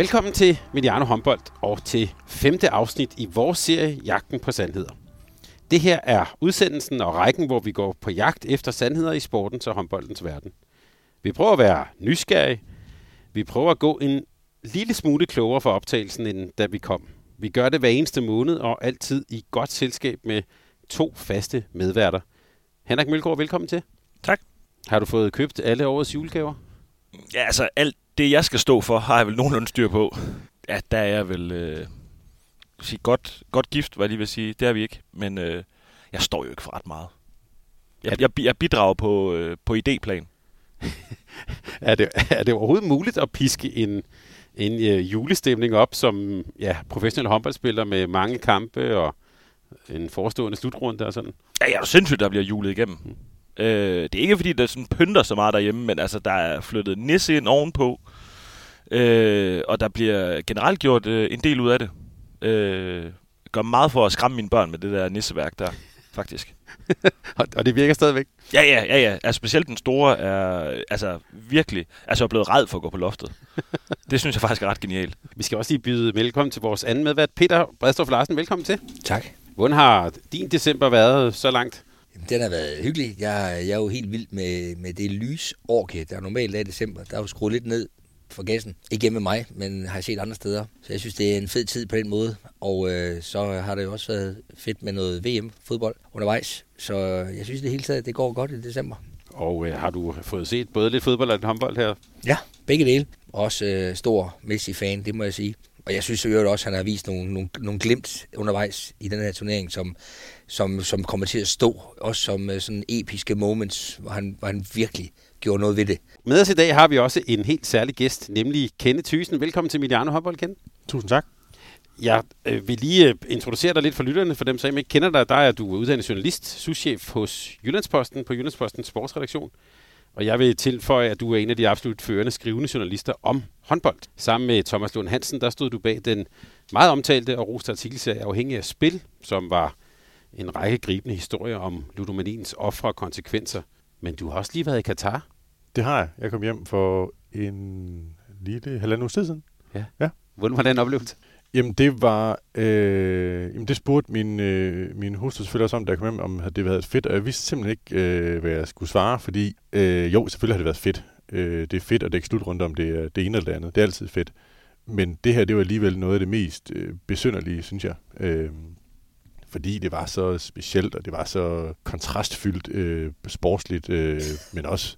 Velkommen til Mediano Håndbold og til femte afsnit i vores serie Jagten på Sandheder. Det her er udsendelsen og rækken, hvor vi går på jagt efter sandheder i sportens og håndboldens verden. Vi prøver at være nysgerrige. Vi prøver at gå en lille smule klogere for optagelsen, end da vi kom. Vi gør det hver eneste måned og altid i godt selskab med to faste medværter. Henrik Mølgaard, velkommen til. Tak. Har du fået købt alle årets julegaver? Ja, altså alt det, jeg skal stå for, har jeg vel nogenlunde styr på. Ja, der er jeg vel øh, sige, godt, godt gift, hvad jeg lige vil sige. Det er vi ikke, men øh, jeg står jo ikke for ret meget. Jeg, jeg, jeg bidrager på, øh, på idéplan. er, det, er det overhovedet muligt at piske en, en øh, julestemning op som ja, professionel håndboldspiller med mange kampe og en forestående slutrunde og sådan? Ja, jeg er jo sindssygt, der bliver julet igennem. Øh, det er ikke fordi, der sådan pynter så meget derhjemme, men altså, der er flyttet nisse ind ovenpå. Øh, og der bliver generelt gjort øh, en del ud af det. Øh, gør meget for at skræmme mine børn med det der nisseværk der, faktisk. og det virker stadigvæk? Ja, ja, ja, ja. Altså, specielt den store er altså virkelig altså, er blevet red for at gå på loftet. det synes jeg faktisk er ret genialt. Vi skal også lige byde velkommen til vores anden medvært, Peter Bredstof Larsen. Velkommen til. Tak. Hvordan har din december været så langt? Den har været hyggelig. Jeg, jeg er jo helt vild med, med det lysorke, der normalt er i december. Der er jo skruet lidt ned for gassen. Ikke hjemme med mig, men har jeg set andre steder. Så jeg synes, det er en fed tid på den måde. Og øh, så har det jo også været fedt med noget VM-fodbold undervejs. Så jeg synes det hele taget, det går godt i december. Og øh, har du fået set både lidt fodbold og lidt håndbold her? Ja, begge dele. Også øh, stor Messi-fan, det må jeg sige. Og jeg synes jo også, at han har vist nogle, nogle, nogle glimt undervejs i den her turnering, som, som, som kommer til at stå. Også som uh, sådan episke moments, hvor han, hvor han virkelig gjorde noget ved det. Med os i dag har vi også en helt særlig gæst, nemlig Kenneth Thysen. Velkommen til Mediano Håndbold, Kenneth. Tusind tak. Jeg øh, vil lige øh, introducere dig lidt for lytterne, for dem, som ikke kender dig. Der er du uddannet journalist, souschef hos Jyllandsposten på Jyllandspostens sportsredaktion. Og jeg vil tilføje, at du er en af de absolut førende skrivende journalister om håndbold. Sammen med Thomas Lund Hansen, der stod du bag den meget omtalte og roste artikelserie Afhængig af spil, som var en række gribende historier om ludomaniens ofre og konsekvenser. Men du har også lige været i Katar. Det har jeg. Jeg kom hjem for en lille halvanden uge siden. Ja. ja. Hvordan var den oplevelse? Jamen det var, øh, jamen det spurgte min, øh, min hustru selvfølgelig også om, da jeg kom hjem, om det havde været fedt, og jeg vidste simpelthen ikke, øh, hvad jeg skulle svare, fordi øh, jo, selvfølgelig har det været fedt. Øh, det er fedt at dække slut rundt om det, det ene eller det andet. Det er altid fedt. Men det her, det var alligevel noget af det mest øh, besynderlige, synes jeg. Øh, fordi det var så specielt, og det var så kontrastfyldt øh, sportsligt, øh, men også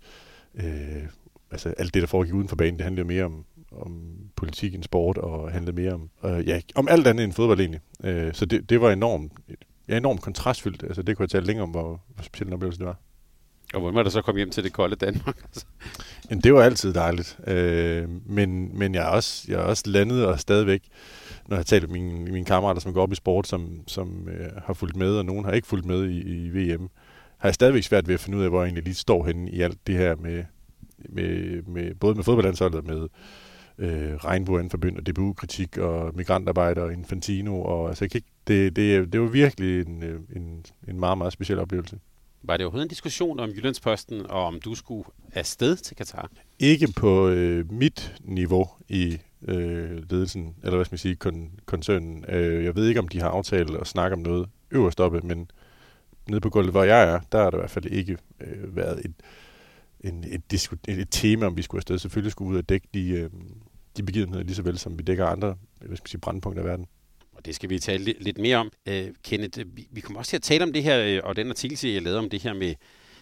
øh, altså alt det, der foregik uden for banen, det handlede mere om, om politik end sport, og handlede mere om, øh, ja, om alt andet end fodbold egentlig. Øh, så det, det var enormt, ja, enormt kontrastfyldt. Altså, det kunne jeg tale længere om, hvor, hvor speciel en oplevelse det var. Og hvordan var det så komme hjem til det kolde Danmark? Jamen, det var altid dejligt. Øh, men, men jeg er, også, jeg er også landet og stadigvæk, når jeg taler med mine, mine kammerater, som går op i sport, som, som øh, har fulgt med, og nogen har ikke fulgt med i, i VM, har jeg stadigvæk svært ved at finde ud af, hvor jeg egentlig lige står henne i alt det her med, med, med både med fodboldlandsholdet og med øh, regnbueanforbund og DBU-kritik og migrantarbejder og Infantino. Og, altså, jeg kan ikke, det, det, det var virkelig en, øh, en, en meget, meget speciel oplevelse. Var det overhovedet en diskussion om Jyllandsposten, og om du skulle afsted til Katar? Ikke på øh, mit niveau i øh, ledelsen, eller hvad skal man sige, kon- koncernen. Øh, jeg ved ikke, om de har aftalt at snakke om noget øverst oppe, men nede på gulvet, hvor jeg er, der har der i hvert fald ikke øh, været et, en, et, disku, et, et tema, om vi skulle afsted. Selvfølgelig skulle ud og dække de, øh, de begivenheder, lige så vel som vi dækker andre øh, hvad skal man sige, brandpunkter i verden. Og det skal vi tale lidt, lidt mere om. Øh, Kenneth, øh, vi, vi kommer også til at tale om det her, øh, og den artikel, jeg lavede om det her med,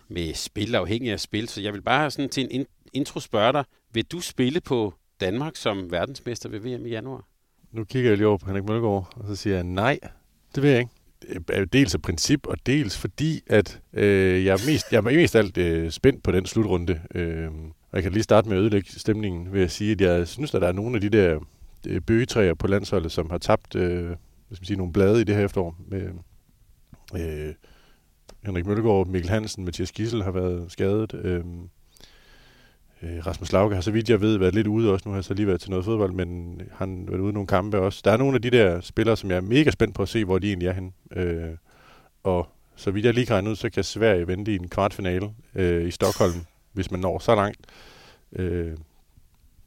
med spil, afhængig af spil. Så jeg vil bare sådan til en intro spørge dig, vil du spille på Danmark som verdensmester ved VM i januar? Nu kigger jeg lige over på Henrik Mølgaard, og så siger jeg nej. Det vil jeg ikke. Det er dels af princip, og dels fordi, at øh, jeg, er mest, jeg er mest alt øh, spændt på den slutrunde. Øh, og jeg kan lige starte med at ødelægge stemningen ved at sige, at jeg synes, at der er nogle af de der øh, bøgetræer på landsholdet, som har tabt øh, hvad skal man sige, nogle blade i det her efterår. Med, øh, Henrik Møllegaard, Mikkel Hansen, Mathias Gissel har været skadet. Øh, øh, Rasmus Lauke har så vidt jeg ved været lidt ude også. Nu har jeg så lige været til noget fodbold, men han har været ude i nogle kampe også. Der er nogle af de der spillere, som jeg er mega spændt på at se, hvor de egentlig er henne. Øh, og så vidt jeg lige kan regne ud, så kan Sverige vente i en kvartfinale øh, i Stockholm, hvis man når så langt. Øh,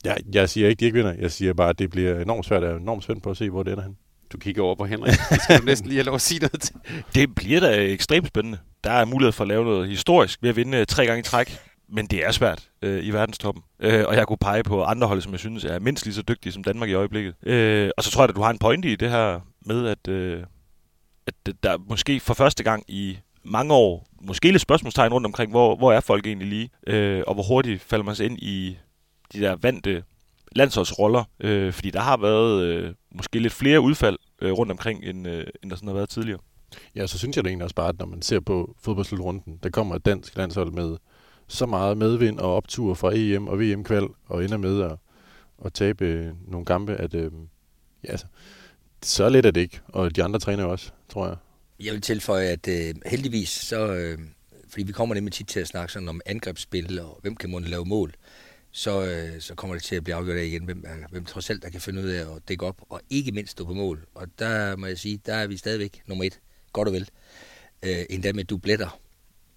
jeg, jeg siger ikke, at de ikke vinder. Jeg siger bare, at det bliver enormt svært. Jeg er enormt spændt på at se, hvor det ender hen. Du kigger over på Henrik. Det skal du næsten lige have lov at sige noget til. Det bliver da ekstremt spændende. Der er mulighed for at lave noget historisk ved at vinde øh, tre gange i træk. Men det er svært øh, i verdenstoppen. Øh, og jeg kunne pege på andre hold, som jeg synes er mindst lige så dygtige som Danmark i øjeblikket. Øh, og så tror jeg, at du har en pointe i det her med, at, øh, at der måske for første gang i mange år, måske lidt spørgsmålstegn rundt omkring, hvor, hvor er folk egentlig lige, øh, og hvor hurtigt falder man sig ind i de der vante landsholdsroller, øh, fordi der har været øh, måske lidt flere udfald øh, rundt omkring, end, øh, end der sådan har været tidligere. Ja, så synes jeg det egentlig også bare, at når man ser på fodboldslutrunden, der kommer et dansk landshold med så meget medvind og optur fra EM og VM-kval, og ender med at, at tabe øh, nogle kampe, at øh, ja, altså, så let er det ikke. Og de andre træner også, tror jeg. Jeg vil tilføje, at øh, heldigvis, så, øh, fordi vi kommer nemlig tit til at snakke sådan om angrebsspil, og hvem kan måtte lave mål, så, øh, så kommer det til at blive afgjort af igen, hvem, øh, hvem trods alt, der kan finde ud af at dække op, og ikke mindst stå på mål. Og der må jeg sige, der er vi stadigvæk nummer et, godt og vel. Øh, endda med dubletter,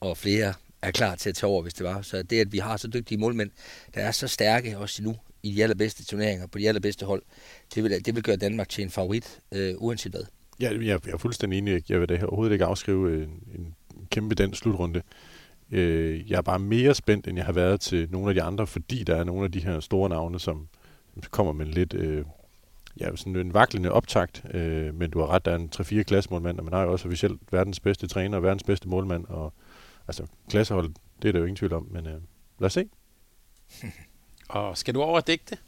og flere er klar til at tage over, hvis det var. Så det, at vi har så dygtige målmænd, der er så stærke også nu i de allerbedste turneringer, på de allerbedste hold, det vil, det vil gøre Danmark til en favorit, øh, uanset hvad. Ja, jeg, jeg er fuldstændig enig. Jeg vil da overhovedet ikke afskrive øh, en, en kæmpe dansk slutrunde. Øh, jeg er bare mere spændt, end jeg har været til nogle af de andre, fordi der er nogle af de her store navne, som, som kommer med lidt øh, ja, sådan en vaklende optakt. Øh, men du har ret, der er en 3-4 klassemålmand, og man har jo også officielt verdens bedste træner og verdens bedste målmand. Og, altså, klassehold, det er der jo ingen tvivl om, men øh, lad os se. og skal du over og dække det?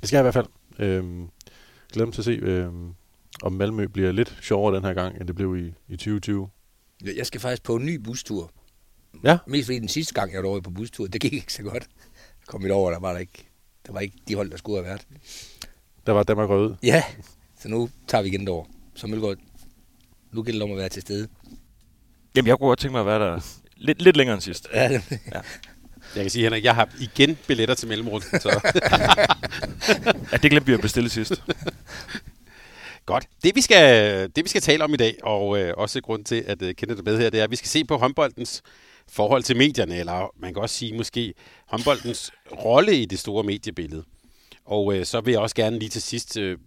Det skal jeg i hvert fald. Øh, glæder mig til at se, øh, om Malmø bliver lidt sjovere den her gang, end det blev i, i 2020. Jeg skal faktisk på en ny bustur. Ja. Mest fordi den sidste gang, jeg var over på bustur, det gik ikke så godt. Jeg kom lidt over, der var der ikke, der var ikke de hold, der skulle have været. Der var Danmark røget ud. Ja, så nu tager vi igen derovre. Så Mølgaard, nu gælder det om at være til stede. Jamen, jeg kunne godt tænke mig at være der lidt, lidt længere end sidst. Ja, Ja. Jeg kan sige, Henrik, jeg har igen billetter til mellemrunden. Så. Ja, det glemte vi at bestille sidst. Godt. Det vi, skal, det vi skal tale om i dag, og øh, også grund til, at øh, kende det med her, det er, at vi skal se på håndboldens forhold til medierne, eller man kan også sige måske håndboldens rolle i det store mediebillede. Og øh, så vil jeg også gerne lige til sidst øh,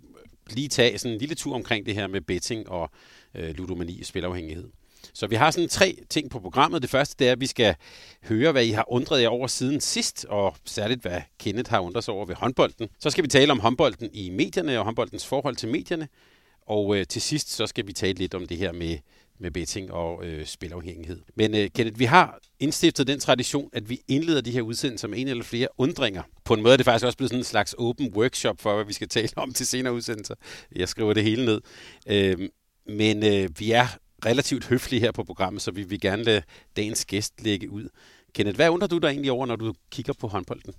lige tage sådan en lille tur omkring det her med betting og øh, ludomani og spilafhængighed. Så vi har sådan tre ting på programmet. Det første det er, at vi skal høre, hvad I har undret jer over siden sidst, og særligt hvad Kenneth har undret sig over ved håndbolden. Så skal vi tale om håndbolden i medierne og håndboldens forhold til medierne. Og øh, til sidst så skal vi tale lidt om det her med, med betting og øh, spilafhængighed. Men øh, Kenneth, vi har indstiftet den tradition, at vi indleder de her udsendelser med en eller flere undringer. På en måde er det faktisk også blevet sådan en slags open workshop for, hvad vi skal tale om til senere udsendelser. Jeg skriver det hele ned. Øh, men øh, vi er relativt høflige her på programmet, så vi vil gerne lade dagens gæst lægge ud. Kenneth, hvad undrer du dig egentlig over, når du kigger på håndbolden?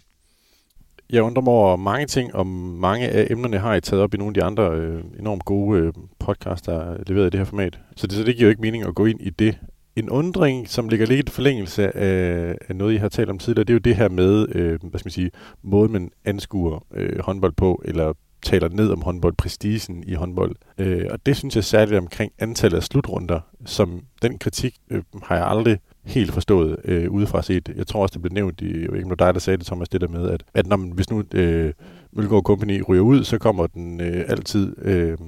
Jeg undrer mig over mange ting, og mange af emnerne har I taget op i nogle af de andre øh, enormt gode øh, podcasts, der er leveret i det her format. Så det, så det giver jo ikke mening at gå ind i det. En undring, som ligger lidt i forlængelse af, af noget, I har talt om tidligere, det er jo det her med, øh, hvad skal man sige, måden man anskuer øh, håndbold på, eller taler ned om håndbold, prestigen i håndbold. Øh, og det synes jeg særligt omkring antallet af slutrunder, som den kritik øh, har jeg aldrig helt forstået øh, udefra set. Jeg tror også, det blev nævnt, i, jeg ved ikke, om det var dig, der sagde det, Thomas, det der med, at, at når man, hvis nu øh, Mølgaard Company ryger ud, så kommer den øh, altid øh,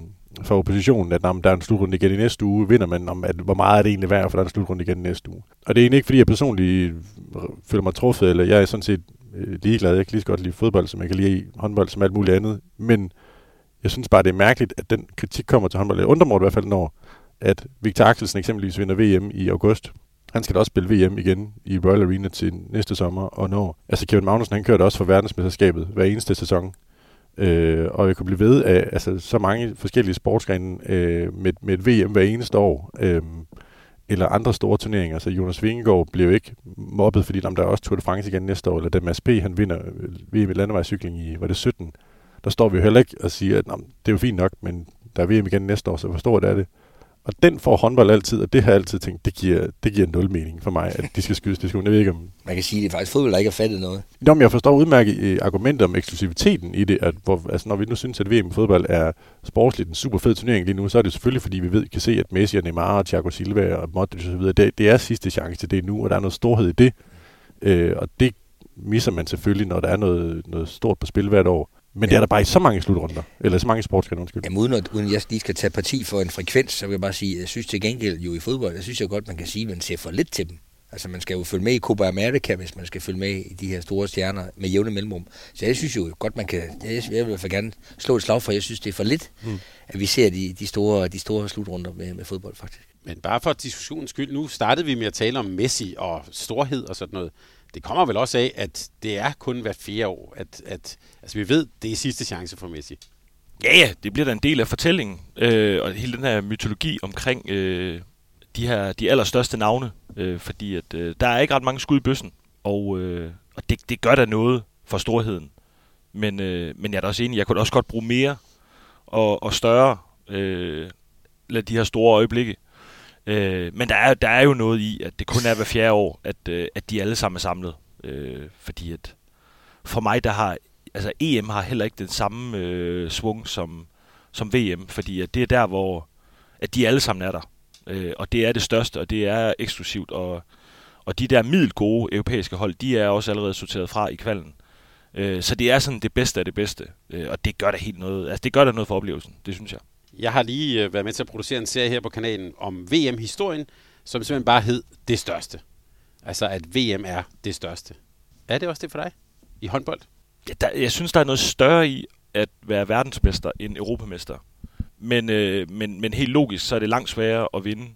fra oppositionen, at når der er en slutrunde igen i næste uge, vinder man om, at, hvor meget er det egentlig værd, for der er en slutrunde igen i næste uge. Og det er egentlig ikke, fordi jeg personligt øh, føler mig truffet, eller jeg er sådan set øh, ligeglad. Jeg kan lige så godt lide fodbold, som jeg kan lide håndbold, som alt muligt andet. Men jeg synes bare, det er mærkeligt, at den kritik kommer til håndbold. Jeg undrer mig i hvert fald, når at Victor Axelsen eksempelvis vinder VM i august. Han skal da også spille VM igen i Royal Arena til næste sommer. Og når, altså Kevin Magnussen, han kørte også for verdensmesterskabet hver eneste sæson. Øh, og jeg kunne blive ved af altså, så mange forskellige sportsgrene øh, med, med et VM hver eneste år. Øh, eller andre store turneringer. Så Jonas Vingegaard bliver ikke mobbet, fordi der er også Tour de France igen næste år, eller da Mads P. han vinder øh, VM i landevejscykling i, var det 17? Der står vi jo heller ikke og siger, at det er jo fint nok, men der er VM igen næste år, så forstår det er det. Og den får håndbold altid, og det har jeg altid tænkt, det giver, det giver nul mening for mig, at de skal skydes. Det skal, jeg ved ikke, om... Man kan sige, at det er faktisk fodbold, der ikke har fattet noget. Nå, men jeg forstår udmærket øh, argumentet om eksklusiviteten i det, at hvor, altså, når vi nu synes, at VM i fodbold er sportsligt en super fed turnering lige nu, så er det selvfølgelig, fordi vi ved, kan se, at Messi og Neymar og Thiago Silva og Modric og så videre, det, det er sidste chance til det nu, og der er noget storhed i det. Øh, og det misser man selvfølgelig, når der er noget, noget stort på spil hvert år. Men ja. det er der bare i så mange slutrunder, eller så mange sportsgrene, undskyld. Jamen uden, at, uden jeg lige skal tage parti for en frekvens, så vil jeg bare sige, jeg synes til gengæld jo i fodbold, jeg synes jeg godt, man kan sige, at man ser for lidt til dem. Altså man skal jo følge med i Copa America, hvis man skal følge med i de her store stjerner med jævne mellemrum. Så jeg synes jo godt, man kan, jeg, jeg vil i hvert fald gerne slå et slag for, jeg synes det er for lidt, hmm. at vi ser de, de, store, de store slutrunder med, med fodbold faktisk. Men bare for diskussionens skyld, nu startede vi med at tale om Messi og storhed og sådan noget det kommer vel også af, at det er kun hvert fjerde år, at, at altså vi ved, det er sidste chance for Messi. Ja, ja, det bliver da en del af fortællingen, øh, og hele den her mytologi omkring øh, de her de allerstørste navne, øh, fordi at øh, der er ikke ret mange skud i bøssen, og, øh, og det, det gør da noget for storheden. Men, øh, men jeg er da også enig, jeg kunne også godt bruge mere og, og større øh, de her store øjeblikke. Øh, men der er, der er jo noget i, at det kun er hver fjerde år, at, øh, at de alle sammen er samlet. Øh, fordi at for mig, der har altså EM har heller ikke den samme øh, svung som, som VM, fordi at det er der, hvor at de alle sammen er der. Øh, og det er det største, og det er eksklusivt, og, og de der middelgode europæiske hold, de er også allerede sorteret fra i kvalden. Øh, så det er sådan det bedste af det bedste, øh, og det gør da helt noget, altså det gør da noget for oplevelsen, det synes jeg. Jeg har lige øh, været med til at producere en serie her på kanalen om VM-historien, som simpelthen bare hed Det Største. Altså, at VM er det største. Er det også det for dig i håndbold? Ja, der, jeg synes, der er noget større i at være verdensmester end europamester. Men, øh, men, men helt logisk, så er det langt sværere at vinde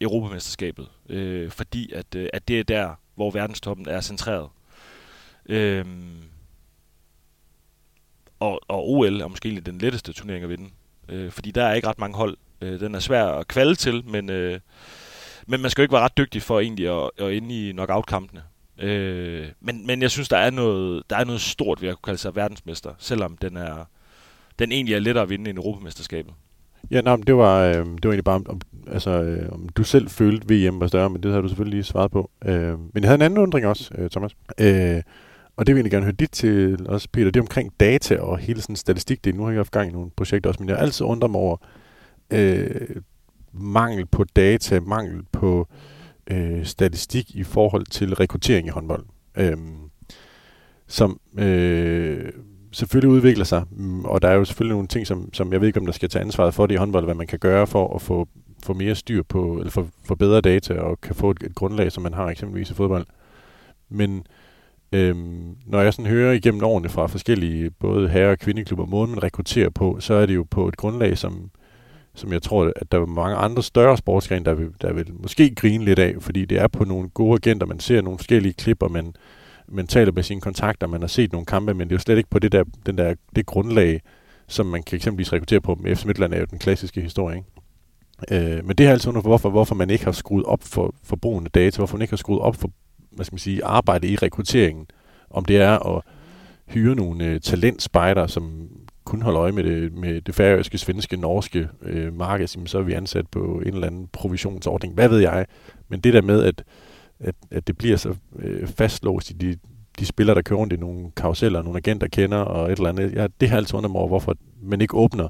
Europamesterskabet, øh, fordi at, øh, at det er der, hvor verdenstoppen er centreret. Øh, og, og OL er måske den letteste turnering at vinde øh, fordi der er ikke ret mange hold. Øh, den er svær at kvalde til, men, øh, men man skal jo ikke være ret dygtig for egentlig at, at ind i knockout-kampene. Øh, men, men jeg synes, der er, noget, der er noget stort ved at kunne kalde sig verdensmester, selvom den, er, den egentlig er lettere at vinde end Europamesterskabet. Ja, nej, men det var, øh, det var egentlig bare, om, altså, øh, om du selv følte VM var større, men det har du selvfølgelig lige svaret på. Øh, men jeg havde en anden undring også, øh, Thomas. Øh, og det vil jeg gerne høre dit til også, Peter. Det er omkring data og hele sådan statistik. Det nu har jeg haft gang i nogle projekter også, men jeg har altid undret mig over øh, mangel på data, mangel på øh, statistik i forhold til rekruttering i håndbold. Øh, som øh, selvfølgelig udvikler sig, mm, og der er jo selvfølgelig nogle ting, som, som jeg ved ikke, om der skal tage ansvaret for det i håndbold, hvad man kan gøre for at få, få mere styr på, eller få, få bedre data, og kan få et, et grundlag, som man har eksempelvis i fodbold. Men Øhm, når jeg sådan hører igennem årene fra forskellige både herre- og kvindeklubber, måden man rekrutterer på, så er det jo på et grundlag, som, som jeg tror, at der er mange andre større sportsgrene, der vil, der vil måske grine lidt af, fordi det er på nogle gode agenter, man ser nogle forskellige klipper, man, man taler med sine kontakter, man har set nogle kampe, men det er jo slet ikke på det der, den der, det grundlag, som man kan eksempelvis rekruttere på. FC Midtland er jo den klassiske historie, ikke? Øh, men det har altid undret, hvorfor, hvorfor man ikke har skruet op for, for brugen af data, hvorfor man ikke har skruet op for hvad skal man sige, arbejde i rekrutteringen. Om det er at hyre nogle øh, talentspejder, som kun holder øje med det, med det færøske, svenske, norske øh, marked, så er vi ansat på en eller anden provisionsordning. Hvad ved jeg? Men det der med, at, at, at det bliver så øh, fastlåst i de, de spillere, der kører rundt i nogle karuseller, nogle agenter kender og et eller andet. Ja, det har altid undret mig over, hvorfor man ikke åbner,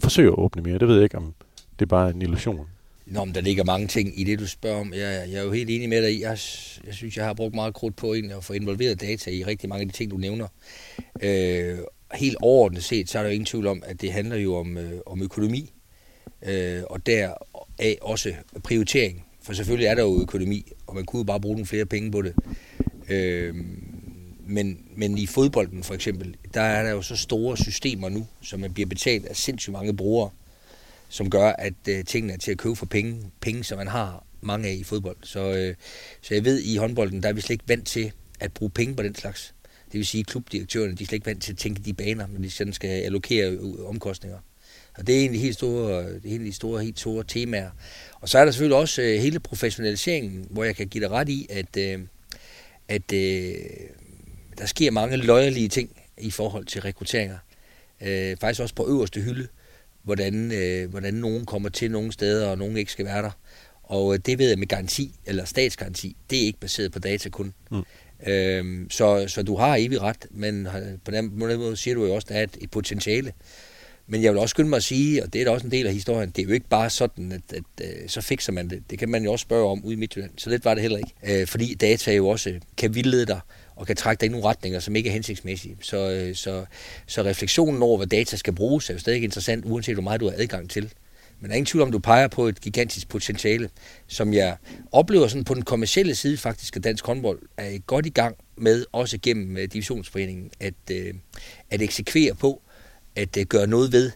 forsøger at åbne mere. Det ved jeg ikke, om det er bare en illusion. Nå, men der ligger mange ting i det, du spørger om. Jeg, jeg er jo helt enig med dig. Jeg, jeg synes, jeg har brugt meget krudt på at få involveret data i rigtig mange af de ting, du nævner. Øh, helt overordnet set, så er der jo ingen tvivl om, at det handler jo om, øh, om økonomi. Øh, og deraf også prioritering. For selvfølgelig er der jo økonomi, og man kunne jo bare bruge nogle flere penge på det. Øh, men, men i fodbolden for eksempel, der er der jo så store systemer nu, som man bliver betalt af sindssygt mange brugere som gør, at øh, tingene er til at købe for penge, penge, som man har mange af i fodbold. Så, øh, så jeg ved, i håndbolden, der er vi slet ikke vant til at bruge penge på den slags. Det vil sige, at klubdirektørerne de er slet ikke vant til at tænke de baner, men de sådan skal allokere øh, omkostninger. Og det er egentlig helt store, det er egentlig store, helt store temaer. Og så er der selvfølgelig også øh, hele professionaliseringen, hvor jeg kan give dig ret i, at, øh, at øh, der sker mange løjerlige ting i forhold til rekrutteringer. Øh, faktisk også på øverste hylde, hvordan, øh, hvordan nogen kommer til nogle steder, og nogen ikke skal være der. Og øh, det ved jeg med garanti, eller statsgaranti, det er ikke baseret på data kun. Mm. Øhm, så, så du har evig ret, men på den, på den måde siger du jo også, at der er et, et potentiale. Men jeg vil også skynde mig at sige, og det er da også en del af historien, det er jo ikke bare sådan, at, at, at øh, så fikser man det. Det kan man jo også spørge om ude i Midtjylland. Så lidt var det heller ikke. Øh, fordi data jo også kan vildlede dig og kan trække dig i nogle retninger, som ikke er hensigtsmæssige. Så, øh, så, så refleksionen over, hvad data skal bruges, er jo stadig interessant, uanset hvor meget du har adgang til. Men der er ingen tvivl om, du peger på et gigantisk potentiale, som jeg oplever sådan på den kommercielle side faktisk, at dansk håndbold er godt i gang med, også gennem øh, divisionsforeningen, at, øh, at eksekvere på, at gøre noget ved.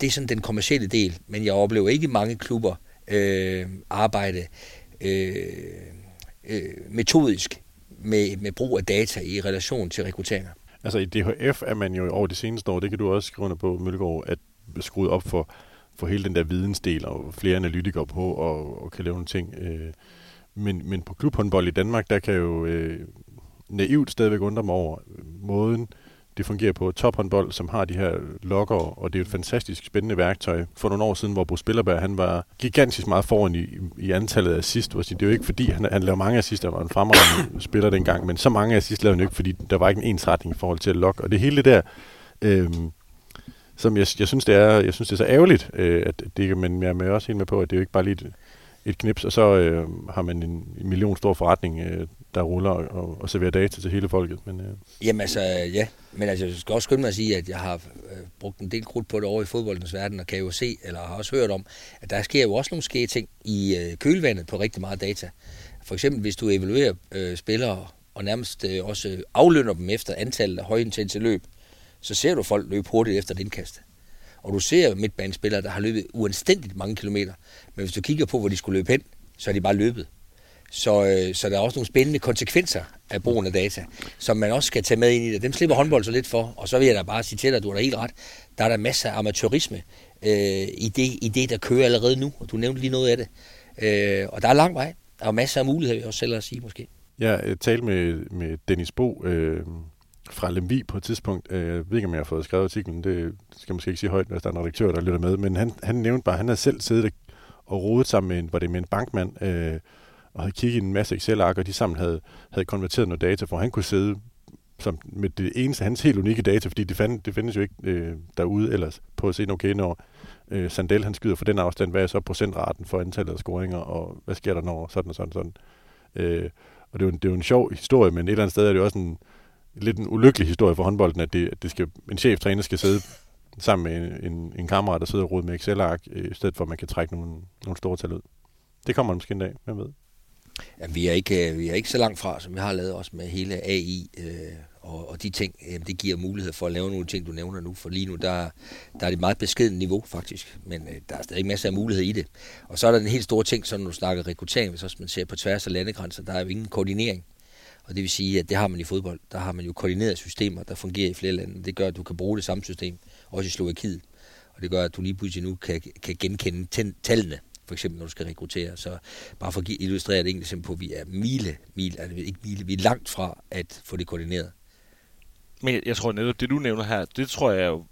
det er sådan den kommercielle del, men jeg oplever ikke mange klubber øh, arbejde øh, øh, metodisk med, med brug af data i relation til rekrutteringer. Altså i DHF er man jo over de seneste år, det kan du også skrive under på, Mølgaard, at skruet op for for hele den der vidensdel og flere analytikere på og, og kan lave nogle ting. Øh, men, men på klubhåndbold i Danmark, der kan jo øh, naivt stadigvæk undre mig over øh, måden, det fungerer på tophåndbold, som har de her lokker, og det er et fantastisk spændende værktøj. For nogle år siden, hvor Bo Spillerberg, han var gigantisk meget foran i, i antallet af assist. Det er jo ikke fordi, han, han lavede mange assist, der var en fremragende spiller dengang, men så mange assist lavede han ikke, fordi der var ikke en ensretning i forhold til at lokke. Og det hele det der, øh, som jeg, jeg, synes, det er, jeg synes, det er så ærgerligt, øh, at det, men jeg er også helt med på, at det er jo ikke bare lige et, et knips, og så øh, har man en, en million stor forretning, øh, der ruller og, og, og serverer data til hele folket. Men, øh. Jamen altså, ja. Men altså, jeg skal også skynde mig at sige, at jeg har øh, brugt en del krudt på det over i fodboldens verden, og kan jo se, eller har også hørt om, at der sker jo også nogle ske ting i øh, kølvandet på rigtig meget data. For eksempel, hvis du evaluerer øh, spillere, og nærmest øh, også aflønner dem efter antallet af højintense løb, så ser du folk løbe hurtigt efter et indkast. Og du ser midtbanespillere, der har løbet uanstændigt mange kilometer. Men hvis du kigger på, hvor de skulle løbe hen, så er de bare løbet. Så, øh, så der er også nogle spændende konsekvenser af brugen af data, som man også skal tage med ind i det. Dem slipper håndbold så lidt for. Og så vil jeg da bare sige til dig, at du har da helt ret. Der er der masser af amatørisme øh, i, det, i det, der kører allerede nu. Og du nævnte lige noget af det. Øh, og der er lang vej. Der er masser af muligheder, vil jeg også selv at sige måske. Jeg øh, talte med, med Dennis Bo, øh, fra Lemvi på et tidspunkt. Øh, jeg ved ikke, om jeg har fået skrevet artiklen. Det skal jeg måske ikke sige højt, hvis der er en redaktør, der lytter med. Men han, han nævnte bare, at han havde selv siddet og rodet sammen med en, var det med en bankmand, øh, og havde kigget i en masse Excel-ark, og de sammen havde, havde konverteret noget data, for han kunne sidde som med det eneste, hans helt unikke data, fordi det, fand, det findes jo ikke øh, derude ellers, på at se, okay, når øh, Sandel han skyder for den afstand, hvad er så procentraten for antallet af scoringer, og hvad sker der når sådan og sådan og sådan. Øh, og det er, jo en, det er jo en sjov historie, men et eller andet sted er det også en, lidt en ulykkelig historie for håndbolden, at, det, at det skal, en cheftræner skal sidde sammen med en, en, en kammerat, der sidder og rode med Excel-ark, øh, i stedet for at man kan trække nogle, nogle store tal ud. Det kommer måske en dag, hvem ved? Ja, vi, er ikke, øh, vi er ikke så langt fra, som vi har lavet også med hele AI øh, og, og de ting. Jamen, det giver mulighed for at lave nogle ting, du nævner nu. For lige nu, der, der er det meget beskedent niveau faktisk, men øh, der er stadig masser af mulighed i det. Og så er der den helt store ting, som når du snakker rekruttering, hvis også man ser på tværs af landegrænser, der er jo ingen koordinering. Og det vil sige, at det har man i fodbold. Der har man jo koordinerede systemer, der fungerer i flere lande. Det gør, at du kan bruge det samme system, også i Slovakiet. Og det gør, at du lige pludselig nu kan, kan genkende tallene, for eksempel når du skal rekruttere. Så bare for at illustrere det enkelt eksempel på, at vi er mile, mile, altså ikke mile, vi er langt fra at få det koordineret. Men jeg tror netop, det du nævner her, det tror jeg er jo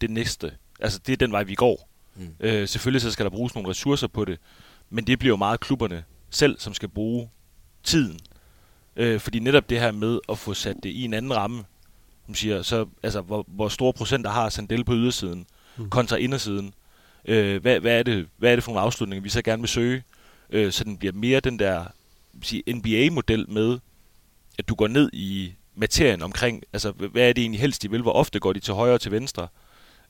det næste. Altså det er den vej, vi går. Mm. Øh, selvfølgelig så skal der bruges nogle ressourcer på det, men det bliver jo meget klubberne selv, som skal bruge tiden Øh, fordi netop det her med at få sat det i en anden ramme, som siger, så, altså, hvor, hvor store procenter har Sandel på ydersiden mm. kontra indersiden. Øh, hvad, hvad, er det, hvad er det for nogle afslutninger, vi så gerne vil søge, øh, så den bliver mere den der NBA-model med, at du går ned i materien omkring, altså hvad er det egentlig helst, de vil, hvor ofte går de til højre og til venstre,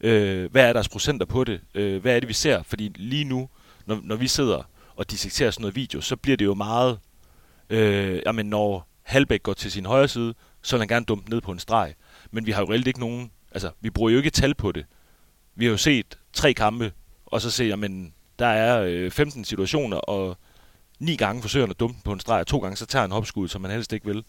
øh, hvad er deres procenter på det, øh, hvad er det, vi ser, fordi lige nu, når, når vi sidder og dissekterer sådan noget video, så bliver det jo meget øh, jamen når Halbæk går til sin højre side, så vil han gerne dumpe ned på en streg. Men vi har jo reelt ikke nogen, altså vi bruger jo ikke tal på det. Vi har jo set tre kampe, og så ser men der er øh, 15 situationer, og ni gange forsøger han at dumpe på en streg, og to gange så tager han hopskud, som man helst ikke vil.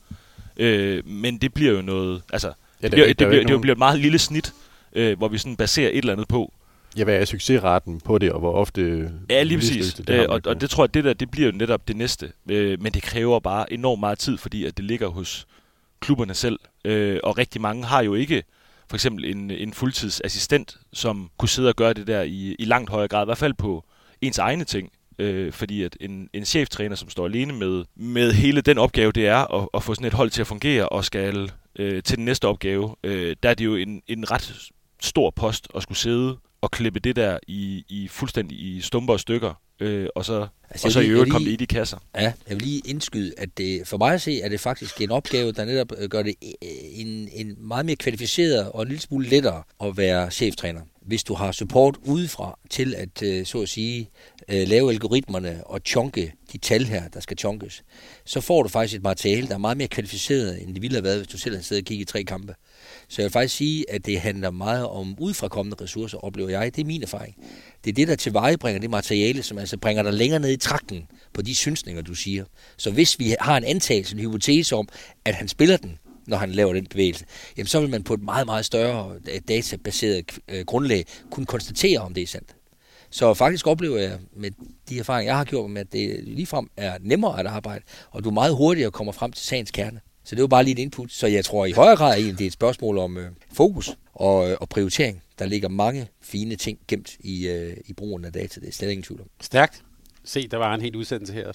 Øh, men det bliver jo noget... Altså, ja, det, der- bliver, det, er jo bliver, ikke det nogen- bliver et meget lille snit, øh, hvor vi sådan baserer et eller andet på. Ja, hvad er succesraten på det, og hvor ofte... Ja, lige præcis. det? Det øh, og, og det tror jeg, det der, det bliver jo netop det næste. Øh, men det kræver bare enormt meget tid, fordi at det ligger hos klubberne selv. Øh, og rigtig mange har jo ikke for eksempel en, en fuldtidsassistent, som kunne sidde og gøre det der i, i langt højere grad, i hvert fald på ens egne ting. Øh, fordi at en, en cheftræner, som står alene med, med hele den opgave, det er at, at få sådan et hold til at fungere og skal øh, til den næste opgave, øh, der er det jo en, en ret stor post at skulle sidde og klippe det der i, i fuldstændig i stumper og stykker, øh, og så, Altså, og så jeg i øvrigt komme lige- det i de kasser. Ja, jeg vil lige indskyde, at det, for mig at se, er det faktisk en opgave, der netop øh, gør det øh, en, en meget mere kvalificeret og en lille smule lettere at være cheftræner. Hvis du har support udefra til at, øh, så at sige, lave algoritmerne og chunke de tal her, der skal chunkes, så får du faktisk et materiale, der er meget mere kvalificeret, end det ville have været, hvis du selv havde siddet og kigget i tre kampe. Så jeg vil faktisk sige, at det handler meget om udefrakommende ressourcer, oplever jeg. Det er min erfaring. Det er det, der tilvejebringer det materiale, som altså bringer dig længere ned i trakten på de synsninger, du siger. Så hvis vi har en antagelse, en hypotese om, at han spiller den, når han laver den bevægelse, jamen så vil man på et meget, meget større øh, databaseret øh, grundlag kunne konstatere, om det er sandt. Så faktisk oplever jeg med de erfaringer, jeg har gjort med, at det ligefrem er nemmere at arbejde, og du meget hurtigere kommer frem til sagens kerne. Så det var bare lige et input. Så jeg tror i højere grad egentlig, det er et spørgsmål om øh, fokus og, øh, og prioritering. Der ligger mange fine ting gemt i, øh, i brugen af data. Det er slet ingen tvivl om. Stærkt. Se, der var en helt udsendelse her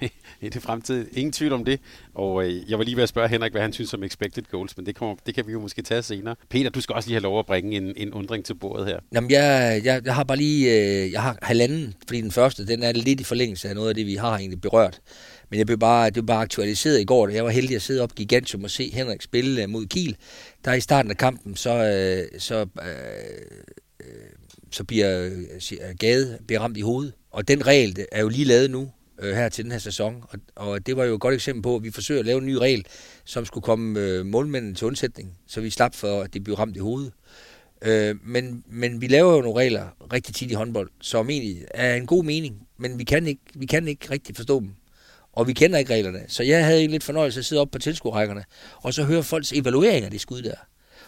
i det fremtid. Ingen tvivl om det. Og øh, jeg var lige ved at spørge Henrik, hvad han synes om expected goals, men det, kommer, det kan vi jo måske tage senere. Peter, du skal også lige have lov at bringe en, en undring til bordet her. Jamen, jeg, jeg, jeg har bare lige, øh, jeg har halvanden, fordi den første, den er lidt i forlængelse af noget af det, vi har egentlig berørt. Men jeg blev bare, det blev bare aktualiseret i går, da jeg var heldig at sidde op i Gigantium og se Henrik spille øh, mod Kiel. Der i starten af kampen, så, øh, så, øh, øh så bliver øh, Gade bliver ramt i hovedet. Og den regel er jo lige lavet nu, øh, her til den her sæson. Og, og det var jo et godt eksempel på, at vi forsøger at lave en ny regel, som skulle komme øh, målmændene til undsætning, så vi slap for, at de blev ramt i hovedet. Øh, men, men vi laver jo nogle regler rigtig tit i håndbold, som egentlig er en god mening, men vi kan ikke, vi kan ikke rigtig forstå dem. Og vi kender ikke reglerne. Så jeg havde lidt fornøjelse at sidde op på tilskuerrækkerne, og så høre folks evaluering af det skud der.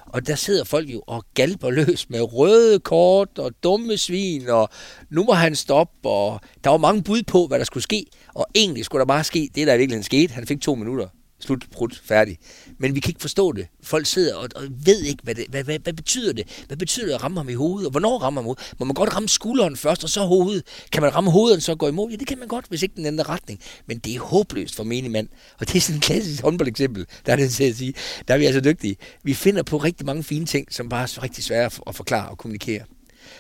Og der sidder folk jo og galper løs med røde kort og dumme svin, og nu må han stoppe, og der var mange bud på, hvad der skulle ske. Og egentlig skulle der bare ske det, der i virkeligheden skete. Han fik to minutter. Slut, prut, færdig. Men vi kan ikke forstå det. Folk sidder og, og ved ikke, hvad, det, hvad, hvad, hvad betyder det? Hvad betyder det at ramme ham i hovedet? Og hvornår rammer man hovedet? Må man godt ramme skulderen først, og så hovedet? Kan man ramme hovedet, og så gå imod? Ja, det kan man godt, hvis ikke den ændrer retning. Men det er håbløst for menig mand. Og det er sådan et klassisk håndboldeksempel, der er det til at sige. Der er vi altså dygtige. Vi finder på rigtig mange fine ting, som bare er rigtig svære at- forklare og kommunikere.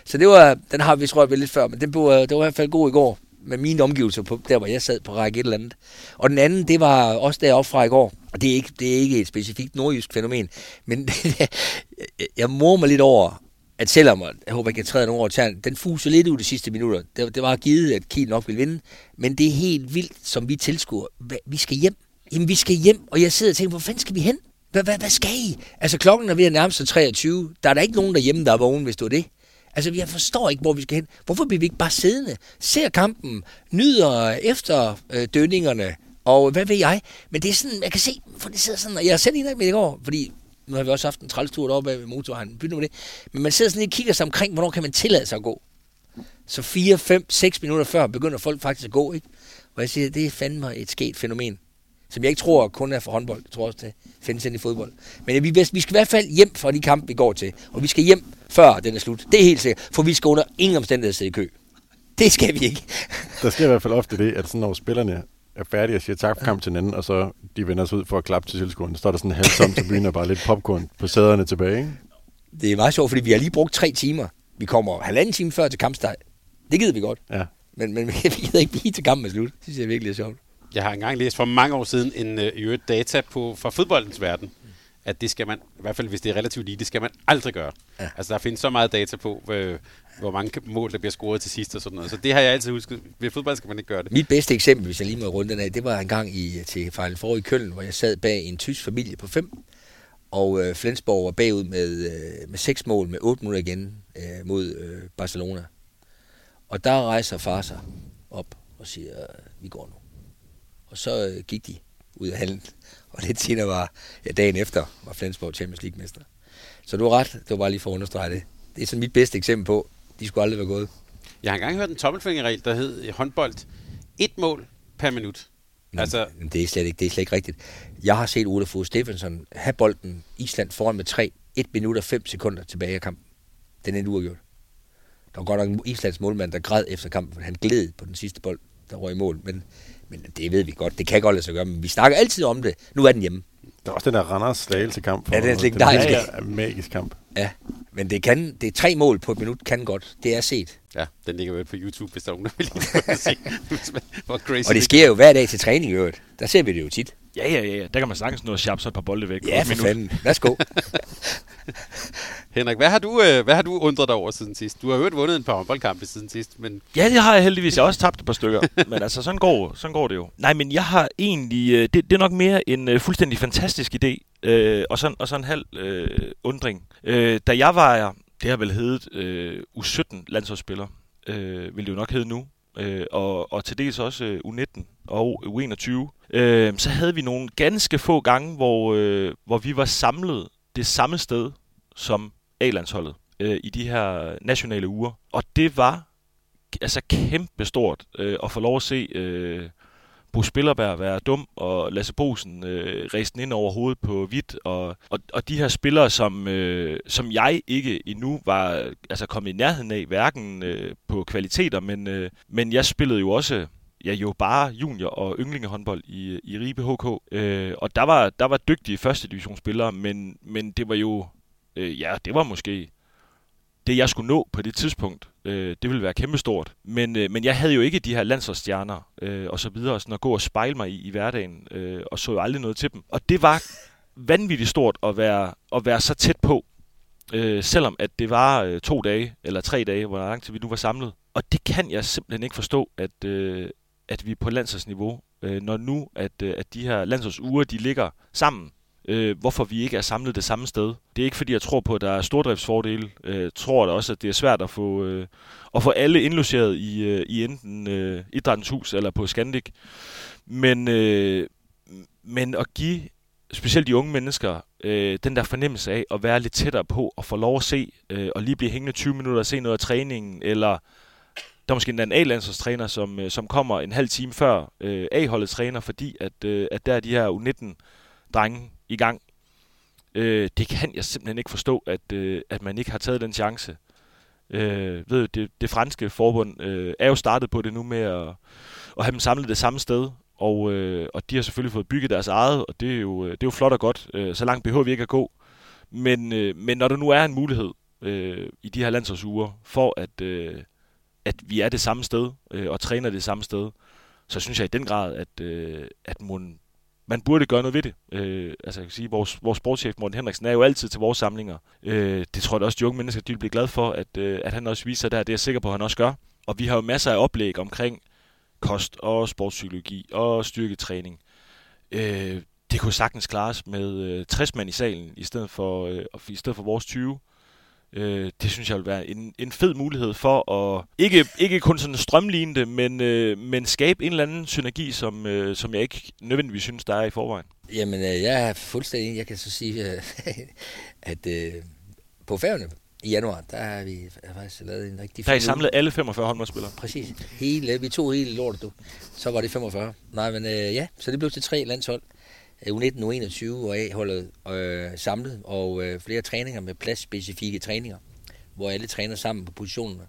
Så det var, den har vi tror jeg lidt før, men den blev, det var i hvert fald god i går med mine omgivelser på, der, hvor jeg sad på række et eller andet. Og den anden, det var også deroppe fra i går. Og det er ikke, det er ikke et specifikt nordjysk fænomen, men jeg morer mig lidt over, at selvom, jeg håber ikke, jeg træder nogen over tæren, den fuser lidt ud de sidste minutter. Det, det var givet, at Kiel nok ville vinde, men det er helt vildt, som vi tilskuer. Hva- Vi skal hjem. Jamen, vi skal hjem, og jeg sidder og tænker, hvor fanden skal vi hen? Hvad, hvad, hvad skal I? Altså, klokken er ved at nærme sig 23. Der er der ikke nogen derhjemme, der er vågen, hvis du er det. Altså, jeg forstår ikke, hvor vi skal hen. Hvorfor bliver vi ikke bare siddende? Ser kampen, nyder efter øh, dønningerne, og hvad ved jeg? Men det er sådan, jeg kan se, for det sidder sådan, og jeg selv en med i går, fordi nu har vi også haft en trælstur deroppe ved motorvejen, bytte med det. Men man sidder sådan lidt og kigger sig omkring, hvornår kan man tillade sig at gå? Så 4, 5, 6 minutter før begynder folk faktisk at gå, ikke? Og jeg siger, det er fandme et sket fænomen, som jeg ikke tror kun er for håndbold. Jeg tror også, det findes ind i fodbold. Men vi, vi skal i hvert fald hjem fra de kampe, vi går til. Og vi skal hjem før den er slut. Det er helt sikkert. For vi skal under ingen omstændighed sidde i kø. Det skal vi ikke. Der sker i hvert fald ofte det, at sådan, når spillerne er færdige og siger tak for kamp til hinanden, og så de vender sig ud for at klappe til tilskuerne, så står der sådan en halvtom tribune og bare lidt popcorn på sæderne tilbage. Ikke? Det er meget sjovt, fordi vi har lige brugt tre timer. Vi kommer halvanden time før til kampstart. Det gider vi godt. Ja. Men, men vi gider ikke blive til kampen er slut. Det synes jeg virkelig er sjovt. Jeg har engang læst for mange år siden en øh, data på, fra fodboldens verden, at det skal man, i hvert fald hvis det er relativt lige, det skal man aldrig gøre. Ja. Altså der findes så meget data på, øh, hvor mange mål, der bliver scoret til sidst og sådan noget. Så det har jeg altid husket. Ved fodbold skal man ikke gøre det. Mit bedste eksempel, hvis jeg lige må runde den af, det var en gang i, til Final Four i Køln, hvor jeg sad bag en tysk familie på fem, og øh, Flensborg var bagud med, øh, med seks mål med otte minutter igen øh, mod øh, Barcelona. Og der rejser far sig op og siger, vi går nu. Og så øh, gik de. ud af halen. Og lidt senere var, ja, dagen efter, var Flensborg Champions League-mester. Så du har ret, det var bare lige for at understrege det. Det er sådan mit bedste eksempel på, de skulle aldrig være gået. Jeg har engang hørt en tommelfingerregel, der hed i håndbold, et mål per minut. Men, altså, det er slet ikke, det er slet ikke rigtigt. Jeg har set Ole Fogh Steffensen have bolden Island foran med 3, 1 minut og 5 sekunder tilbage af kampen. Den er uafgjort. Der var godt nok en Islands målmand, der græd efter kampen, for han gled på den sidste bold, der røg i mål. Men, men det ved vi godt. Det kan godt lade sig gøre, men vi snakker altid om det. Nu er den hjemme. Der er også den der Randers slagelse kamp. Ja, den er. Det er en magisk kamp. Ja, men det, kan, det er tre mål på et minut, kan godt. Det er set. Ja, den ligger jo på YouTube, hvis der er nogen, der vil se, hvor crazy Og det sker jo hver dag til træning i øvrigt. Der ser vi det jo tit. Ja, ja, ja. Der kan man sagtens nå at sharpe så et par bolde væk. Ja, for fanden. Værsgo. Henrik, hvad har, du, øh, hvad har du undret dig over siden sidst? Du har jo vundet en par håndboldkampe siden sidst, men... Ja, det har jeg heldigvis. Jeg har også tabt et par stykker. men altså, sådan går, sådan går det jo. Nej, men jeg har egentlig... Øh, det, det er nok mere en uh, fuldstændig fantastisk idé. Øh, og, sådan, og sådan en halv øh, undring. Øh, da jeg var... Det har vel heddet øh, U17 landsholdsspiller. Øh, vil det jo nok hedde nu. Øh, og, og til dels også øh, U19 og U21. Øh, så havde vi nogle ganske få gange, hvor, øh, hvor vi var samlet det samme sted som A-landsholdet øh, i de her nationale uger. Og det var altså kæmpestort øh, at få lov at se øh, Bo Spillerberg være dum, og Lasse Bosen øh, ræste ind over hovedet på hvidt, og, og, og de her spillere, som, øh, som jeg ikke endnu var altså kommet i nærheden af, hverken øh, på kvaliteter, men, øh, men jeg spillede jo også ja, jo bare junior- og yndlingehåndbold i, i Ribe HK. Øh, og der var, der var dygtige første divisionsspillere, men, men det var jo, øh, ja, det var måske det, jeg skulle nå på det tidspunkt. Øh, det ville være kæmpestort. Men, øh, men jeg havde jo ikke de her landsholdsstjerner øh, og så videre, sådan at gå og spejle mig i, i hverdagen, øh, og så jo aldrig noget til dem. Og det var vanvittigt stort at være, at være så tæt på, øh, selvom at det var øh, to dage eller tre dage, hvor lang tid vi nu var samlet. Og det kan jeg simpelthen ikke forstå, at, øh, at vi på landsholdsniveau, øh, når nu at, øh, at de her landsholdsuger, de ligger sammen, øh, hvorfor vi ikke er samlet det samme sted. Det er ikke fordi, jeg tror på, at der er stordriftsfordele. Jeg øh, tror da også, at det er svært at få, øh, at få alle indlogeret i, øh, i enten øh, Idrættens Hus eller på Scandic. Men, øh, men at give specielt de unge mennesker øh, den der fornemmelse af at være lidt tættere på og få lov at se øh, og lige blive hængende 20 minutter og se noget af træningen, eller der er måske en A-landsholdstræner, som, øh, som kommer en halv time før øh, A-holdet træner, fordi at, øh, at der er de her U19-drenge i gang. Øh, det kan jeg simpelthen ikke forstå, at, øh, at man ikke har taget den chance. Øh, ved du, det, det franske forbund øh, er jo startet på det nu med at, at have dem samlet det samme sted, og, øh, og de har selvfølgelig fået bygget deres eget, og det er jo, øh, det er jo flot og godt. Øh, så langt behøver vi ikke at gå. Men, øh, men når der nu er en mulighed øh, i de her landsholdsuger for, at, øh, at vi er det samme sted øh, og træner det samme sted, så synes jeg i den grad, at, øh, at mon man burde gøre noget ved det. Øh, altså jeg kan sige, vores, vores sportschef Morten Henriksen er jo altid til vores samlinger. Øh, det tror jeg også, de unge mennesker de vil blive glade for, at, øh, at han også viser der. Det er jeg sikker på, at han også gør. Og vi har jo masser af oplæg omkring kost og sportspsykologi og styrketræning. Øh, det kunne sagtens klares med øh, 60 mand i salen, i stedet for, øh, i stedet for vores 20. Øh, det synes jeg vil være en, en fed mulighed for at ikke, ikke kun sådan strømligne det, men, øh, men skabe en eller anden synergi, som, øh, som jeg ikke nødvendigvis synes, der er i forvejen. Jamen, øh, jeg er fuldstændig Jeg kan så sige, øh, at øh, på færgerne i januar, der har vi faktisk lavet en rigtig Der er I samlet alle 45 håndboldspillere? Præcis. Hele, vi tog hele lortet, du. Så var det 45. Nej, men øh, ja, så det blev til tre landshold. Øh, U19, U21 og A-holdet øh, samlet, og øh, flere træninger med pladsspecifikke træninger, hvor alle træner sammen på positionerne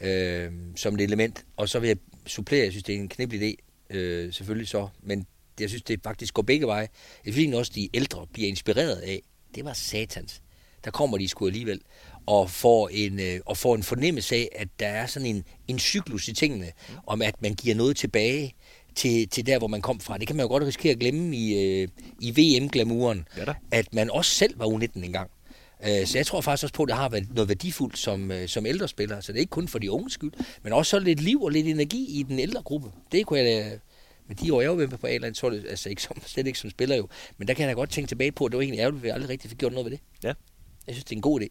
øh, som et element. Og så vil jeg supplere, jeg synes, det er en kniblig idé, øh, selvfølgelig så, men jeg synes, det faktisk går begge veje. Jeg synes også, de ældre bliver inspireret af, det var satans. Der kommer de sgu alligevel og får en, øh, og får en fornemmelse af, at der er sådan en, en cyklus i tingene, om at man giver noget tilbage til, til der, hvor man kom fra. Det kan man jo godt risikere at glemme i, øh, i VM-glamouren, Ja da. at man også selv var U19 engang. Øh, Så jeg tror faktisk også på, at det har været noget værdifuldt som, øh, som ældre spiller. Så det er ikke kun for de unge skyld, men også så lidt liv og lidt energi i den ældre gruppe. Det kunne jeg da, med de år, jeg var med på A-land, så det altså ikke som, slet ikke som spiller jo. Men der kan jeg da godt tænke tilbage på, at det var egentlig ærgerligt, at vi aldrig rigtig fik gjort noget ved det. Ja. Jeg synes, det er en god idé.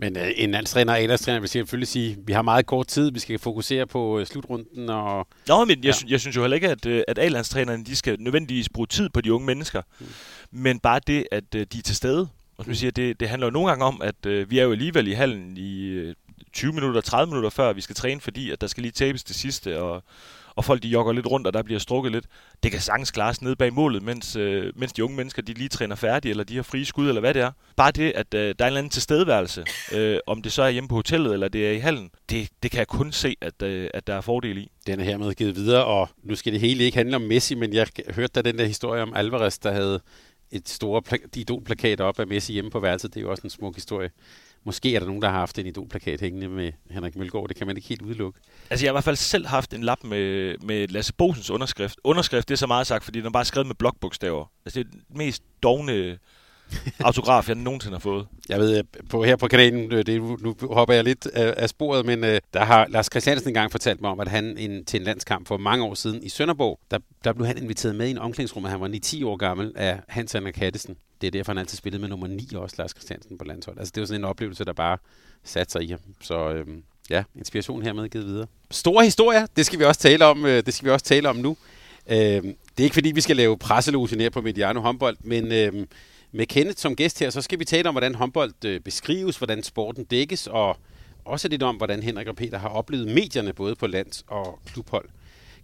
Men øh, en landstræner og a vil selvfølgelig sige, at vi har meget kort tid, vi skal fokusere på øh, slutrunden. Og, Nå, men jeg, ja. synes, jeg synes jo heller ikke, at, øh, at A-landstrænerne de skal nødvendigvis bruge tid på de unge mennesker. Mm. Men bare det, at øh, de er til stede. Og som mm. siger, det, det handler jo nogle gange om, at øh, vi er jo alligevel i hallen i øh, 20 minutter, 30 minutter før vi skal træne, fordi at der skal lige tabes det sidste, og, og folk de jogger lidt rundt, og der bliver strukket lidt. Det kan sagtens klares ned bag målet, mens, øh, mens de unge mennesker de lige træner færdigt, eller de har frie skud, eller hvad det er. Bare det, at øh, der er en eller anden tilstedeværelse, øh, om det så er hjemme på hotellet, eller det er i hallen, det, det kan jeg kun se, at, øh, at der er fordel i. Den er hermed givet videre, og nu skal det hele ikke handle om Messi, men jeg hørte da den der historie om Alvarez, der havde et store pla- idolplakat op af Messi hjemme på værelset. Det er jo også en smuk historie. Måske er der nogen, der har haft en idolplakat hængende med Henrik Mølgaard. Det kan man ikke helt udelukke. Altså, jeg har i hvert fald selv haft en lap med, med Lasse Bosens underskrift. Underskrift, det er så meget sagt, fordi den er bare skrevet med blokbogstaver. Altså, det er den mest dogne autograf, jeg nogensinde har fået. Jeg ved, på, her på kanalen, øh, det, nu hopper jeg lidt af, af sporet, men uh, der har Lars Christiansen engang fortalt mig om, at han en, til en landskamp for mange år siden i Sønderborg, der, der blev han inviteret med i en omklædningsrum, at han var 9-10 år gammel af Hans Anna Kattesen. Det er derfor, han altid spillede med nummer 9 også, Lars Christiansen på landshold. Altså, det var sådan en oplevelse, der bare satte sig i ham. Så øhm, ja, inspiration hermed givet videre. Store historier, det skal vi også tale om, øh, det skal vi også tale om nu. Øhm, det er ikke fordi, vi skal lave presseloge her på Mediano håndbold, men øhm, med Kenneth som gæst her, så skal vi tale om, hvordan håndbold øh, beskrives, hvordan sporten dækkes, og også lidt om, hvordan Henrik og Peter har oplevet medierne, både på lands- og klubhold.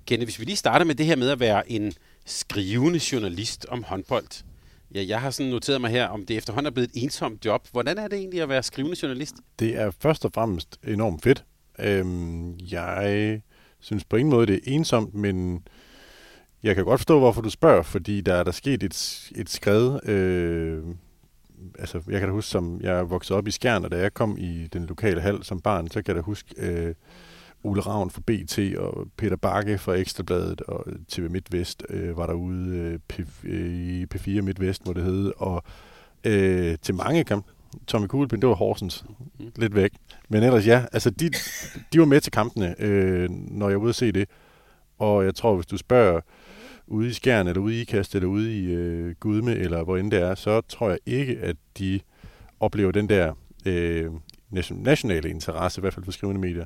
Kenneth, hvis vi lige starter med det her med at være en skrivende journalist om håndbold. Ja, jeg har sådan noteret mig her, om det efterhånden er blevet et ensomt job. Hvordan er det egentlig at være skrivende journalist? Det er først og fremmest enormt fedt. Øhm, jeg synes på ingen måde, det er ensomt, men jeg kan godt forstå, hvorfor du spørger, fordi der er der sket et, et skred. Øh, altså, jeg kan da huske, som jeg voksede op i Skjern, og da jeg kom i den lokale hal som barn, så kan jeg da huske øh, Ole Ravn fra BT og Peter Bakke fra Ekstrabladet og TV MidtVest øh, var derude øh, P, øh, i P4 MidtVest, hvor det hed, og øh, til mange kampe. Tommy Kuglepind, det var Horsens. Mm. Lidt væk. Men ellers ja, altså de, de var med til kampene, øh, når jeg var ude at se det. Og jeg tror, hvis du spørger ude i Skjern, eller ude i Ikast, eller ude i øh, Gudme, eller hvor end det er, så tror jeg ikke, at de oplever den der øh, nationale interesse, i hvert fald for skrivende medier.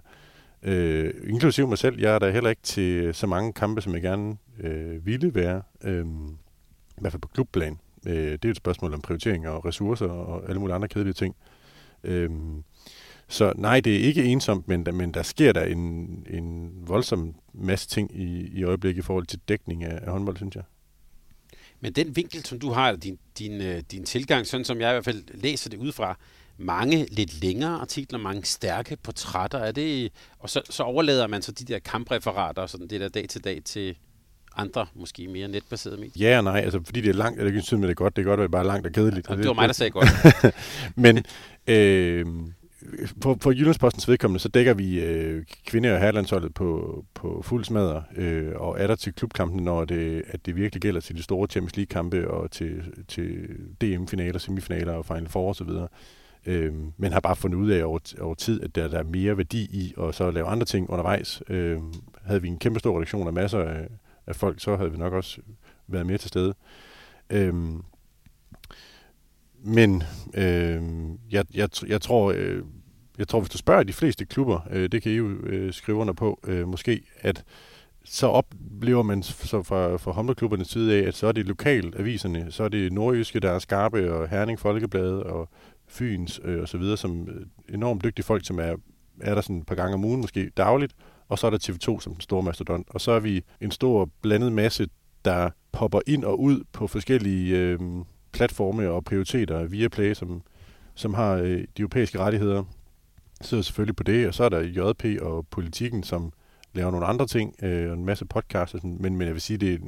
Øh, inklusiv mig selv. Jeg er der heller ikke til så mange kampe, som jeg gerne øh, ville være. Øh, I hvert fald på klubplan. Øh, det er et spørgsmål om prioriteringer og ressourcer og alle mulige andre kedelige ting. Øh, så nej, det er ikke ensomt, men, men der sker der en, en voldsom masse ting i, i øjeblikket i forhold til dækning af, af håndbold, synes jeg. Men den vinkel, som du har, din, din, øh, din tilgang, sådan som jeg i hvert fald læser det udefra, mange lidt længere artikler, mange stærke portrætter, er det, og så, så overlader man så de der kampreferater og sådan det der dag til dag til andre, måske mere netbaserede medier? Ja og nej, altså fordi det er langt, er det ikke synes, det er godt, det er godt, at det er bare langt og kedeligt. Ja, det var mig, der sagde godt. Men øh, for, for Jyllandspostens vedkommende, så dækker vi øh, kvinde- og herrelandsholdet på, på fuld smadre, øh, og er der til klubkampene, når det, at det virkelig gælder til de store Champions League-kampe og til, til DM-finaler, semifinaler og Final Four osv., øh, men har bare fundet ud af over, over tid, at der, der er mere værdi i at så lave andre ting undervejs. Øh, havde vi en kæmpe stor redaktion af masser af, af folk, så havde vi nok også været mere til stede. Øh, men øh, jeg, jeg, jeg tror, øh, jeg tror, hvis du spørger de fleste klubber, øh, det kan I jo øh, skrive under på, øh, måske, at så oplever man så fra, fra håndboldklubbernes side af, at så er det lokalaviserne, så er det nordjyske, der er skarpe, og Herning Folkeblad, og Fyns øh, og så videre, som øh, enormt dygtige folk, som er, er der sådan et par gange om ugen, måske dagligt, og så er der TV2 som den store mastodont. Og så er vi en stor blandet masse, der popper ind og ud på forskellige øh, platforme og prioriteter via Play, som, som har øh, de europæiske rettigheder, sidder selvfølgelig på det, og så er der JP og politikken, som laver nogle andre ting, øh, og en masse podcasts, og sådan, men, men jeg vil sige, det er,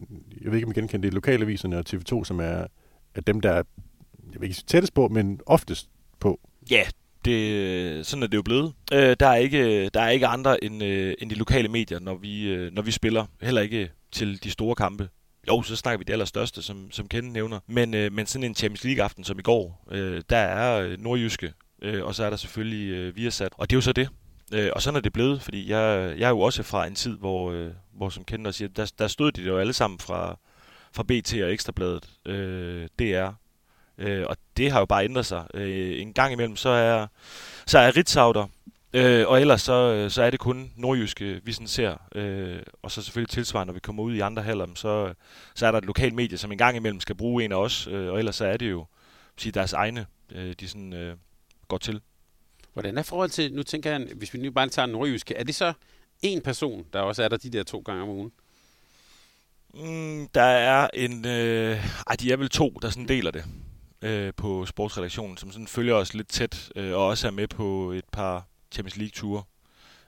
jeg ved ikke, om jeg genkender det, er lokalaviserne og TV2, som er, er dem, der er, jeg vil ikke sige tættest på, men oftest på. Ja, det, sådan er det jo blevet. Øh, der, er ikke, der er ikke andre end, øh, end de lokale medier, når vi, øh, når vi spiller. Heller ikke til de store kampe. Jo, så snakker vi det allerstørste, som, som Ken nævner. Men, øh, men sådan en Champions League-aften som i går, øh, der er øh, nordjyske, øh, og så er der selvfølgelig øh, Viasat. Og det er jo så det. Øh, og sådan er det blevet, fordi jeg, jeg er jo også fra en tid, hvor, øh, hvor som Ken siger, der, der stod de jo alle sammen fra, fra BT og Ekstrabladet, øh, DR, Øh, og det har jo bare ændret sig. Øh, en gang imellem, så er, så er Ritzau der, øh, og ellers så, så er det kun nordjyske, vi sådan ser. Øh, og så selvfølgelig tilsvarende, når vi kommer ud i andre halver, så, så er der et lokalt medie, som en gang imellem skal bruge en af os, øh, og ellers så er det jo sige, deres egne, øh, de sådan øh, går til. Hvordan er forhold til, nu tænker jeg, hvis vi nu bare tager nordjyske, er det så en person, der også er der de der to gange om ugen? Mm, der er en, øh, ej, de er vel to, der sådan deler det øh, på sportsredaktionen, som sådan følger os lidt tæt, øh, og også er med på et par Champions League-ture.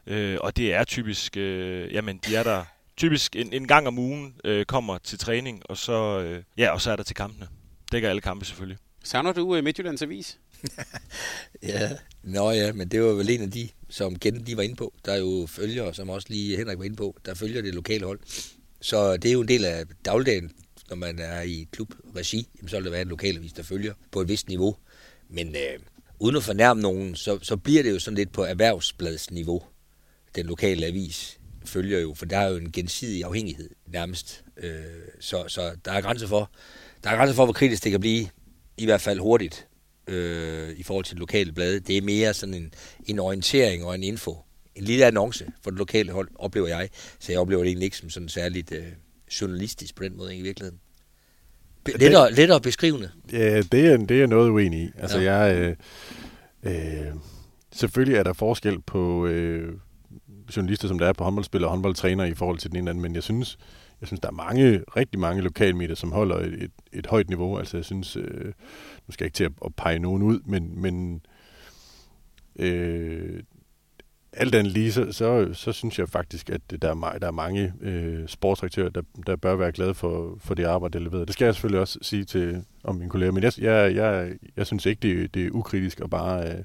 Øh, og det er typisk, øh, jamen de er der typisk en, en gang om ugen, øh, kommer til træning, og så, øh, ja, og så er der til kampene. Dækker alle kampe selvfølgelig. Savner du uh, Midtjyllands Avis? ja, nå ja, men det var vel en af de, som Kent de var inde på. Der er jo følgere, som også lige Henrik var inde på, der følger det lokale hold. Så det er jo en del af dagligdagen, når man er i klubregi, så vil det være en lokalavis, der følger på et vist niveau. Men øh, uden at fornærme nogen, så, så bliver det jo sådan lidt på erhvervsbladsniveau. Den lokale avis følger jo, for der er jo en gensidig afhængighed nærmest. Øh, så, så der er grænser for, der er grænser for, hvor kritisk det kan blive, i hvert fald hurtigt, øh, i forhold til det lokale blade. Det er mere sådan en, en orientering og en info. En lille annonce for det lokale hold, oplever jeg. Så jeg oplever det egentlig ikke som sådan særligt øh, journalistisk på den måde i virkeligheden. Lettere, lettere beskrivende. Ja, det er, det er noget uenig i. Altså, ja. jeg... Øh, øh, selvfølgelig er der forskel på øh, journalister, som der er på håndboldspillere og håndboldtræner i forhold til den ene anden, men jeg synes, jeg synes, der er mange, rigtig mange lokalmedier, som holder et, et, et højt niveau. Altså, jeg synes, øh, nu skal jeg ikke til at, at pege nogen ud, men, men øh, alt andet lige, så, så, så synes jeg faktisk, at der er, der er mange øh, sportsaktører, der, der bør være glade for, for det arbejde, der leverer. Det skal jeg selvfølgelig også sige til om mine kolleger, men jeg, jeg, jeg, jeg synes ikke, det, det er ukritisk at bare øh,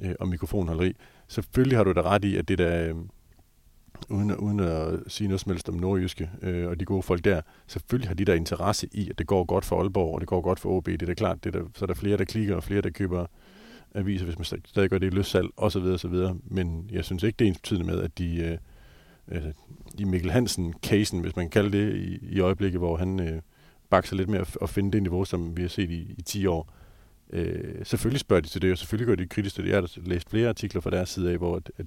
øh, om mikrofonholderi. Selvfølgelig har du da ret i, at det der, øh, uden, uden at sige noget som helst om nordjyske øh, og de gode folk der, selvfølgelig har de der interesse i, at det går godt for Aalborg, og det går godt for OB. Det er da klart, det er der, så er der flere, der klikker, og flere, der køber aviser, hvis man stadig gør det i løssalg, osv. videre. Men jeg synes ikke, det er ens betydende med, at de, øh, altså, Mikkel Hansen-casen, hvis man kan kalde det, i, i øjeblikket, hvor han øh, bakser lidt med at, at finde det niveau, som vi har set i, i 10 år. Øh, selvfølgelig spørger de til det, og selvfølgelig gør de kritisk til det. Jeg har læst flere artikler fra deres side af, hvor at, at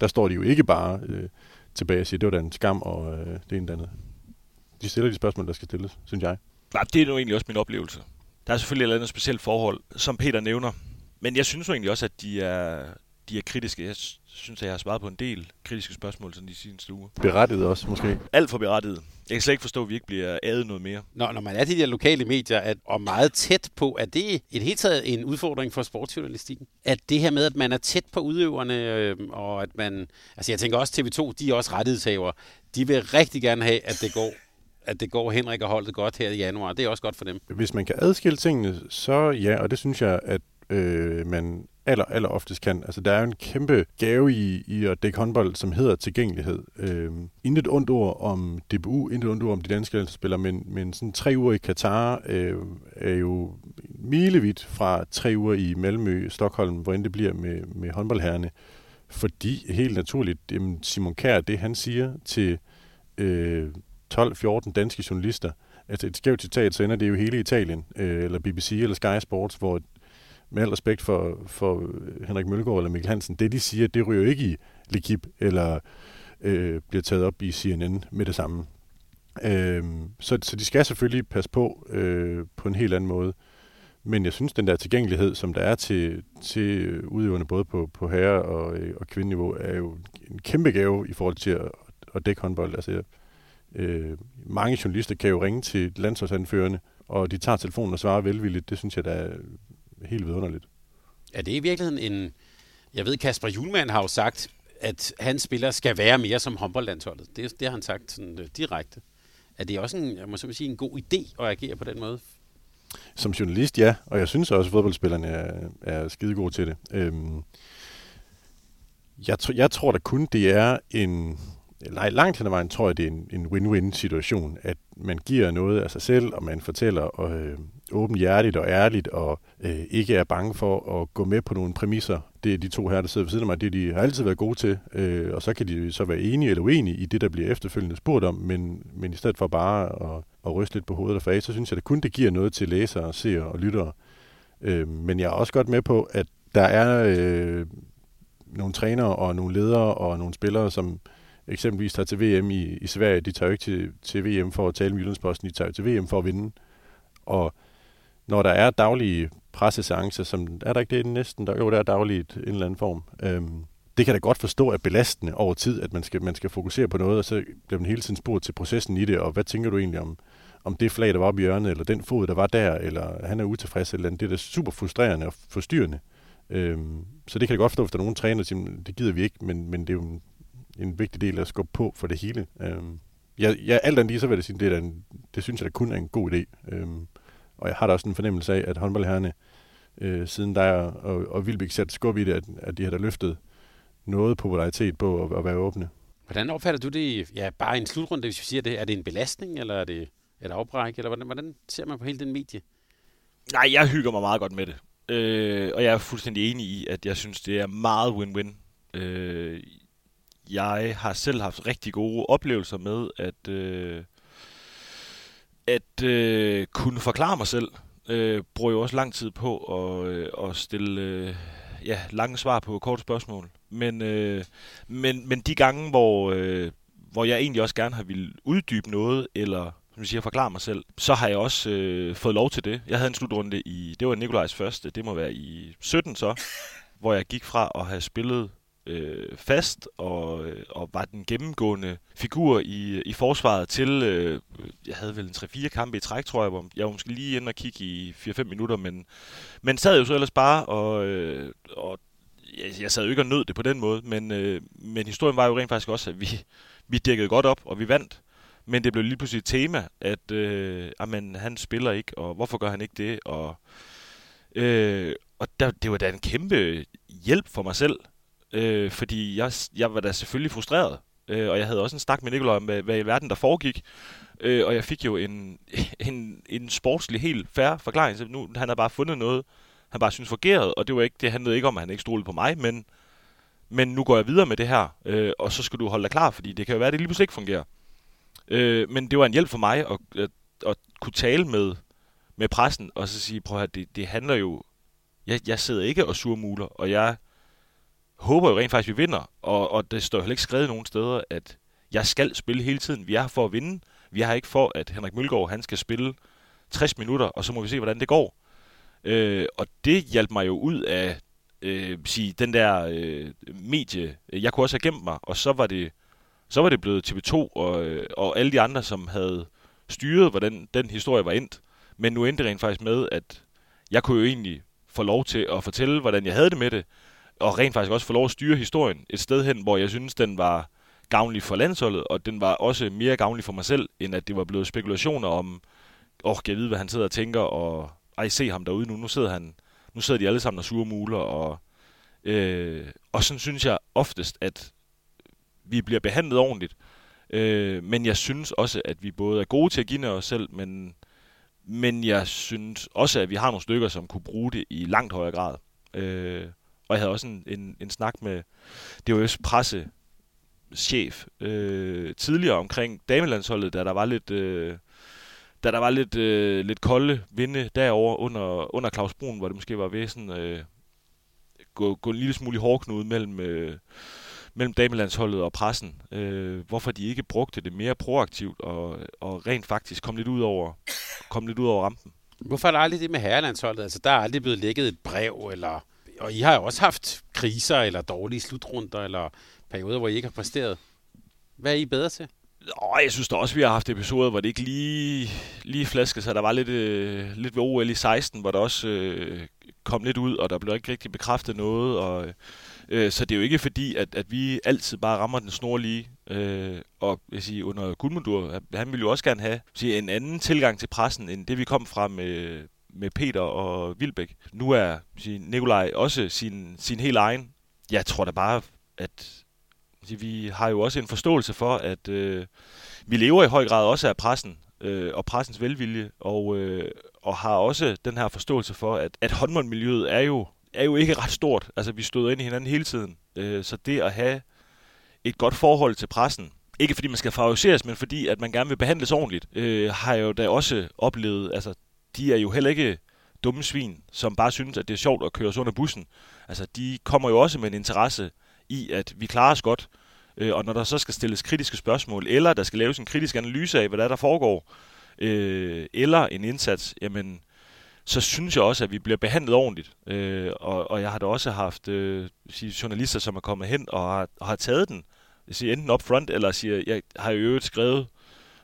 der står de jo ikke bare øh, tilbage og siger, det var da en skam, og øh, det ene andet. De stiller de spørgsmål, der skal stilles, synes jeg. Nej, det er nu egentlig også min oplevelse. Der er selvfølgelig et eller andet specielt forhold, som Peter nævner. Men jeg synes jo egentlig også, at de er, de er kritiske. Jeg synes, at jeg har svaret på en del kritiske spørgsmål sådan de seneste uger. Berettiget også, måske. Alt for berettiget. Jeg kan slet ikke forstå, at vi ikke bliver adet noget mere. Når, når man er de der lokale medier, at, og meget tæt på, er det et helt taget en udfordring for sportsjournalistikken? At det her med, at man er tæt på udøverne, øh, og at man... Altså jeg tænker også, TV2, de er også rettighedshaver. De vil rigtig gerne have, at det går at det går Henrik og holdet godt her i januar. Det er også godt for dem. Hvis man kan adskille tingene, så ja, og det synes jeg, at øh, man aller, aller oftest kan. Altså, der er jo en kæmpe gave i, i at dække håndbold, som hedder tilgængelighed. Øh, intet ondt ord om DBU, intet ondt ord om de danske landsspillere, men, men sådan tre uger i Katar øh, er jo milevidt fra tre uger i Malmø, Stockholm, hvor end det bliver med, med håndboldherrene. Fordi helt naturligt, jamen Simon Kær, det han siger til øh, 12-14 danske journalister, altså et skævt citat, så ender det jo hele Italien, øh, eller BBC eller Sky Sports, hvor med al respekt for, for Henrik Mølgaard eller Mikkel Hansen, det de siger, det ryger ikke i Lekip eller øh, bliver taget op i CNN med det samme. Øh, så, så de skal selvfølgelig passe på øh, på en helt anden måde. Men jeg synes, den der tilgængelighed, som der er til, til udøverne både på, på herre- og, øh, og kvindeniveau, er jo en kæmpe gave i forhold til at, at dække håndbold. Altså, øh, mange journalister kan jo ringe til landsholdsanførende, og de tager telefonen og svarer velvilligt. Det synes jeg, der er helt vidunderligt. Er det i virkeligheden en... Jeg ved, Kasper Julemand har jo sagt, at hans spillere skal være mere som håndboldlandsholdet. Det, det har han sagt sådan, uh, direkte. Er det også en, jeg må sige, en god idé at agere på den måde? Som journalist, ja. Og jeg synes også, at fodboldspillerne er, er skide gode til det. Øhm, jeg, tr- jeg tror da kun, det er en... Nej, langt hen ad vejen tror jeg, det er en, en win-win situation, at man giver noget af sig selv, og man fortæller øh, åbenhjertigt og ærligt, og øh, ikke er bange for at gå med på nogle præmisser. Det er de to her, der sidder ved siden af mig, det de har altid været gode til, øh, og så kan de så være enige eller uenige i det, der bliver efterfølgende spurgt om, men, men i stedet for bare at at ryste lidt på hovedet og fag, så synes jeg det kun, det giver noget til læsere, seere og lyttere. Øh, men jeg er også godt med på, at der er øh, nogle trænere og nogle ledere og nogle spillere, som eksempelvis tager til VM i, i Sverige. De tager jo ikke til, til VM for at tale med Jyllandsposten, de tager jo til VM for at vinde. Og når der er daglige presseseancer, som er der ikke det næsten, der, jo der er dagligt en eller anden form, øhm, det kan da godt forstå at belastende over tid, at man skal, man skal fokusere på noget, og så bliver man hele tiden spurgt til processen i det, og hvad tænker du egentlig om, om det flag, der var oppe i hjørnet, eller den fod, der var der, eller han er utilfreds, eller andet. Det er da super frustrerende og forstyrrende. Øhm, så det kan jeg godt forstå, hvis der er nogen træner, der siger, det gider vi ikke, men, men det er jo en, en vigtig del at skubbe på for det hele. Øhm, jeg, jeg, alt andet lige, så vil jeg sige, det, er en, det synes jeg da kun er en god idé. Øhm, og jeg har da også en fornemmelse af, at håndboldherrene, øh, siden der og, og Vilbæk sat skub i det, at, at de har da løftet noget popularitet på at, at være åbne. Hvordan opfatter du det? Ja, bare en slutrunde, hvis vi siger det. Er det en belastning, eller er det et afbræk, eller hvordan, hvordan ser man på hele den medie? Nej, jeg hygger mig meget godt med det. Øh, og jeg er fuldstændig enig i, at jeg synes, det er meget win-win. Øh, jeg har selv haft rigtig gode oplevelser med at, øh, at øh, kunne forklare mig selv. Øh, bruger jo også lang tid på at, øh, at stille øh, ja, lange svar på korte spørgsmål. Men, øh, men, men de gange, hvor, øh, hvor jeg egentlig også gerne har ville uddybe noget, eller som siger, forklare mig selv, så har jeg også øh, fået lov til det. Jeg havde en slutrunde i, det var Nikolajs første, det må være i 17 så, hvor jeg gik fra at have spillet øh, fast og, øh, og var den gennemgående figur i, øh, i forsvaret til, øh, jeg havde vel en 3-4 kampe i træk, tror jeg, hvor jeg var måske lige inde og kigge i 4-5 minutter, men, men sad jo så ellers bare, og, øh, og jeg, jeg sad jo ikke og nød det på den måde, men, øh, men historien var jo rent faktisk også, at vi, vi dækkede godt op, og vi vandt. Men det blev lige pludselig et tema, at øh, ah, amen, han spiller ikke, og hvorfor gør han ikke det? Og, øh, og der, det var da en kæmpe hjælp for mig selv, øh, fordi jeg, jeg var da selvfølgelig frustreret, øh, og jeg havde også en snak med Nikolaj om, hvad, hvad i verden der foregik, øh, og jeg fik jo en, en, en sportslig helt færre forklaring. Så nu han har bare fundet noget, han bare synes fungerede, og det var ikke, det handlede ikke om, at han ikke stolede på mig, men, men nu går jeg videre med det her, øh, og så skal du holde dig klar, fordi det kan jo være, at det lige pludselig ikke fungerer. Øh, men det var en hjælp for mig at, at, at kunne tale med, med pressen, og så sige, prøv at det, det handler jo, jeg, jeg sidder ikke og surmuler, og jeg håber jo rent faktisk, at vi vinder, og, og det står heller ikke skrevet nogen steder, at jeg skal spille hele tiden. Vi er her for at vinde. Vi er her ikke for, at Henrik Mølgaard han skal spille 60 minutter, og så må vi se, hvordan det går. Øh, og det hjalp mig jo ud af øh, sige, den der øh, medie. Jeg kunne også have gemt mig, og så var det, så var det blevet TV2 og, øh, og alle de andre, som havde styret, hvordan den historie var endt. Men nu endte det rent faktisk med, at jeg kunne jo egentlig få lov til at fortælle, hvordan jeg havde det med det, og rent faktisk også få lov at styre historien et sted hen, hvor jeg synes, den var gavnlig for landsholdet, og den var også mere gavnlig for mig selv, end at det var blevet spekulationer om, åh, oh, jeg ved, hvad han sidder og tænker, og ej, se ham derude nu, nu sidder han, nu sidder de alle sammen og sure muler, og, øh, og sådan synes jeg oftest, at vi bliver behandlet ordentligt, øh, men jeg synes også, at vi både er gode til at give os selv, men, men jeg synes også, at vi har nogle stykker, som kunne bruge det i langt højere grad. Øh, og jeg havde også en, en, en snak med, DHF's pressechef øh, tidligere omkring damelandsholdet, da der var lidt, øh, da der var lidt, øh, lidt kolde vinde derover under, under Claus Brun, hvor det måske var ved sådan, øh, gå, gå en lille smule i hårdknude mellem, øh, mellem damelandsholdet og pressen. Øh, hvorfor de ikke brugte det mere proaktivt og, og rent faktisk kom lidt ud over, kom lidt ud over rampen. Hvorfor er der aldrig det med herrelandsholdet? Altså, der er aldrig blevet lækket et brev, eller... Og I har jo også haft kriser, eller dårlige slutrunder, eller perioder, hvor I ikke har præsteret. Hvad er I bedre til? Nå, jeg synes da også, vi har haft episoder, hvor det ikke lige, lige flaskede sig. Der var lidt, øh, lidt ved OL i 16, hvor der også øh, kom lidt ud, og der blev ikke rigtig bekræftet noget. Og, øh, så det er jo ikke fordi, at, at vi altid bare rammer den snorlige. Øh, og jeg siger, under Gudmundur, han ville jo også gerne have sige, en anden tilgang til pressen, end det vi kom fra med, med Peter og Vilbæk. Nu er sige, Nikolaj også sin, sin helt egen. Jeg tror da bare, at vi har jo også en forståelse for, at øh, vi lever i høj grad også af pressen øh, og pressens velvilje, og, øh, og har også den her forståelse for, at, at håndboldmiljøet er jo, er jo ikke ret stort. Altså, vi stod ind i hinanden hele tiden. Øh, så det at have et godt forhold til pressen, ikke fordi man skal favoriseres, men fordi at man gerne vil behandles ordentligt, øh, har jeg jo da også oplevet, altså de er jo heller ikke dumme svin, som bare synes, at det er sjovt at køre os under bussen. Altså de kommer jo også med en interesse i, at vi klarer os godt, øh, og når der så skal stilles kritiske spørgsmål, eller der skal laves en kritisk analyse af, hvad der, er, der foregår, øh, eller en indsats, jamen så synes jeg også, at vi bliver behandlet ordentligt. Øh, og, og jeg har da også haft øh, sige, journalister, som er kommet hen og har, og har taget den, siger, enten up front, eller siger, jeg har jo øvrigt skrevet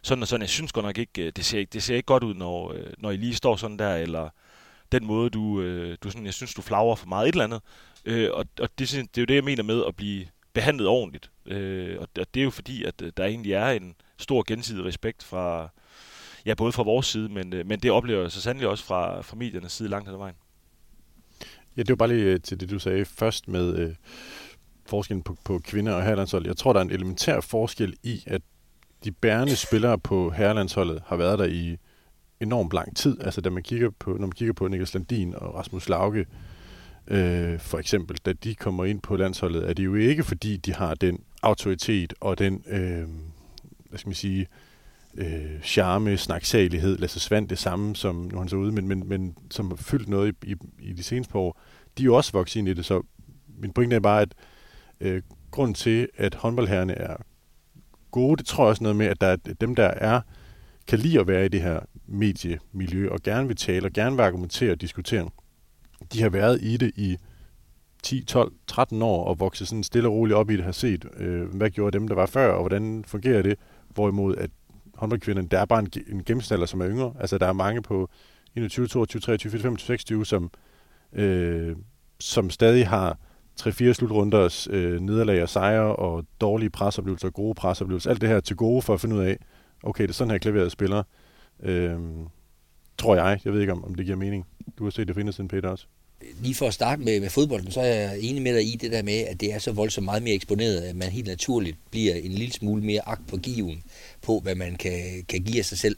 sådan og sådan, jeg synes godt nok ikke, øh, det ser, det ser ikke godt ud, når, øh, når I lige står sådan der, eller den måde, du, øh, du sådan, jeg synes, du flager for meget et eller andet. Øh, og og det, det er jo det, jeg mener med at blive behandlet ordentligt. Øh, og det er jo fordi, at der egentlig er en stor gensidig respekt fra, ja, både fra vores side, men, men det oplever jeg så sandelig også fra, fra mediernes side langt hen ad vejen. Ja, det var bare lige til det, du sagde først med øh, forskellen på, på kvinder og herrelandshold. Jeg tror, der er en elementær forskel i, at de bærende spillere på herrelandsholdet har været der i enormt lang tid. Altså, da man kigger på, når man kigger på Niklas Landin og Rasmus Lauke, øh, for eksempel, da de kommer ind på landsholdet, er det jo ikke, fordi de har den autoritet og den, øh, hvad skal man sige, øh, charme, snaksalighed, Lasse Svand det samme, som nu han så ude, men, men, men som har fyldt noget i, i, i de seneste par år. De er jo også vokset ind i det, så min pointe er bare, at øh, grund til, at håndboldherrene er gode, det tror jeg også noget med, at der er dem, der er, kan lide at være i det her mediemiljø, og gerne vil tale, og gerne vil argumentere og diskutere. De har været i det i 10, 12, 13 år, og vokset sådan stille og roligt op i det, har set, øh, hvad gjorde dem, der var før, og hvordan fungerer det, hvorimod at håndboldkvinderne, der er bare en, en gennemsnitsalder, som er yngre. Altså, der er mange på 21, 22, 23, 24, 25, 26, som, øh, som stadig har 3-4 slutrunders øh, nederlag og sejre og dårlige presoplevelser og gode presoplevelser. Alt det her til gode for at finde ud af, okay, det er sådan her klaveret spiller. Øh, tror jeg. Jeg ved ikke, om, om det giver mening. Du har set det findes en Peter også. Lige for at starte med, med fodbolden, så er jeg enig med dig i det der med, at det er så voldsomt meget mere eksponeret, at man helt naturligt bliver en lille smule mere agt på given på, hvad man kan, kan give af sig selv.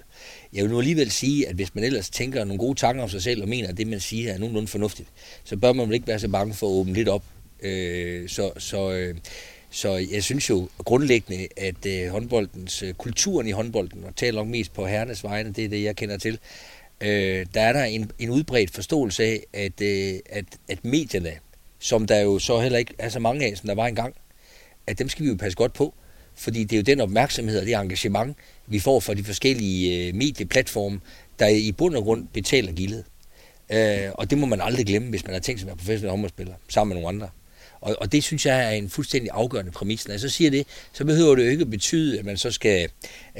Jeg vil nu alligevel sige, at hvis man ellers tænker nogle gode tanker om sig selv og mener, at det, man siger, er nogenlunde fornuftigt, så bør man vel ikke være så bange for at åbne lidt op. Øh, så, så, øh, så jeg synes jo grundlæggende, at øh, håndboldens, øh, kulturen i håndbolden, og taler nok mest på herrenes vegne, det er det, jeg kender til, øh, der er der en, en udbredt forståelse af, at, øh, at, at medierne, som der jo så heller ikke er så mange af, som der var engang, at dem skal vi jo passe godt på. Fordi det er jo den opmærksomhed og det engagement, vi får fra de forskellige øh, medieplatforme, der i bund og grund betaler gildet. Øh, og det må man aldrig glemme, hvis man har tænkt sig at være professionel håndboldspiller sammen med nogle andre. Og, og det synes jeg er en fuldstændig afgørende præmis. Når jeg så siger det, så behøver det jo ikke betyde, at man så skal,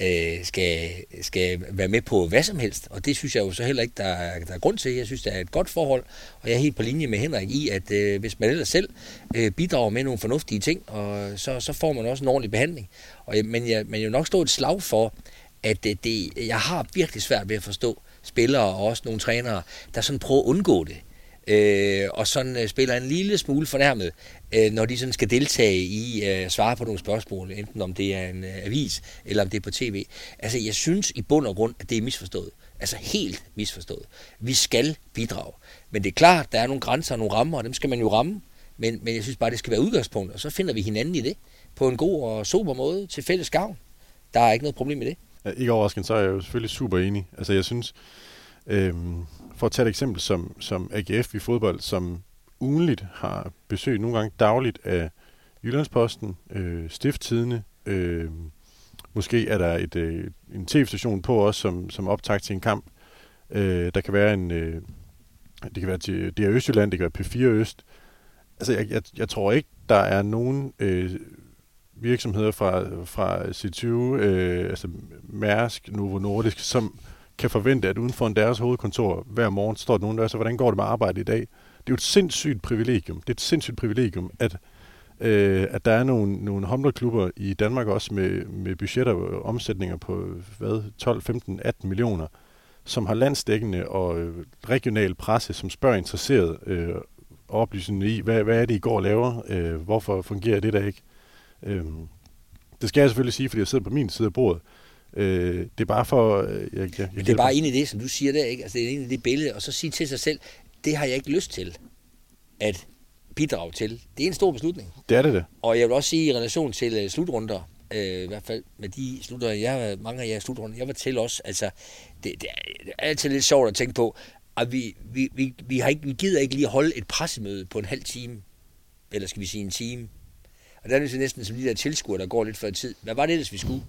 øh, skal, skal være med på hvad som helst. Og det synes jeg jo så heller ikke, der er, der er grund til. Jeg synes, det er et godt forhold, og jeg er helt på linje med Henrik i, at øh, hvis man ellers selv øh, bidrager med nogle fornuftige ting, og så, så får man også en ordentlig behandling. Og, øh, men jeg, men jo nok stå et slag for, at det, det, jeg har virkelig svært ved at forstå spillere og også nogle trænere, der sådan prøver at undgå det øh, og sådan øh, spiller en lille smule fornærmet, øh, når de sådan skal deltage i øh, svare på nogle spørgsmål, enten om det er en øh, avis, eller om det er på tv. Altså, jeg synes i bund og grund, at det er misforstået. Altså helt misforstået. Vi skal bidrage. Men det er klart, der er nogle grænser og nogle rammer, og dem skal man jo ramme. Men, men jeg synes bare, det skal være udgangspunkt, og så finder vi hinanden i det på en god og sober måde til fælles gavn. Der er ikke noget problem med det. Ja, ikke overraskende, så er jeg jo selvfølgelig super enig. Altså jeg synes, øhm, for at tage et eksempel som, som AGF i fodbold, som ugenligt har besøg, nogle gange dagligt af Jyllandsposten, øh, Stifttidene, øh, måske er der et, øh, en tv-station på os, som, som optag til en kamp. Øh, der kan være en, øh, det kan være til DR Østjylland, det kan være P4 Øst. Altså, jeg, jeg, jeg tror ikke, der er nogen øh, virksomheder fra, fra C20, øh, altså Mærsk, Novo Nordisk, som kan forvente, at uden for deres hovedkontor hver morgen står der nogen, der så hvordan går det med arbejde i dag? Det er jo et sindssygt privilegium. Det er et sindssygt privilegium, at, øh, at der er nogle, nogle håndboldklubber i Danmark også med, med budgetter og omsætninger på hvad, 12, 15, 18 millioner, som har landsdækkende og øh, regional presse, som spørger interesseret øh, oplysende i, hvad, hvad er det, I går og laver? Øh, hvorfor fungerer det der ikke? Øh, det skal jeg selvfølgelig sige, fordi jeg sidder på min side af bordet. Øh, det er bare for... Øh, jeg, jeg, jeg Men det er bare en af det, som du siger der, ikke? Altså, det er en af det billede, og så sige til sig selv, det har jeg ikke lyst til at bidrage til. Det er en stor beslutning. Det er det det. Og jeg vil også sige i relation til uh, slutrunder, øh, i hvert fald med de slutrunder, jeg har mange af jer slutrunder, jeg var til også, altså, det, det, er, det er altid lidt sjovt at tænke på, at vi, vi, vi, vi, har ikke, vi gider ikke lige holde et pressemøde på en halv time, eller skal vi sige en time. Og der er det næsten som de der tilskuere, der går lidt før tid. Hvad var det ellers, vi skulle?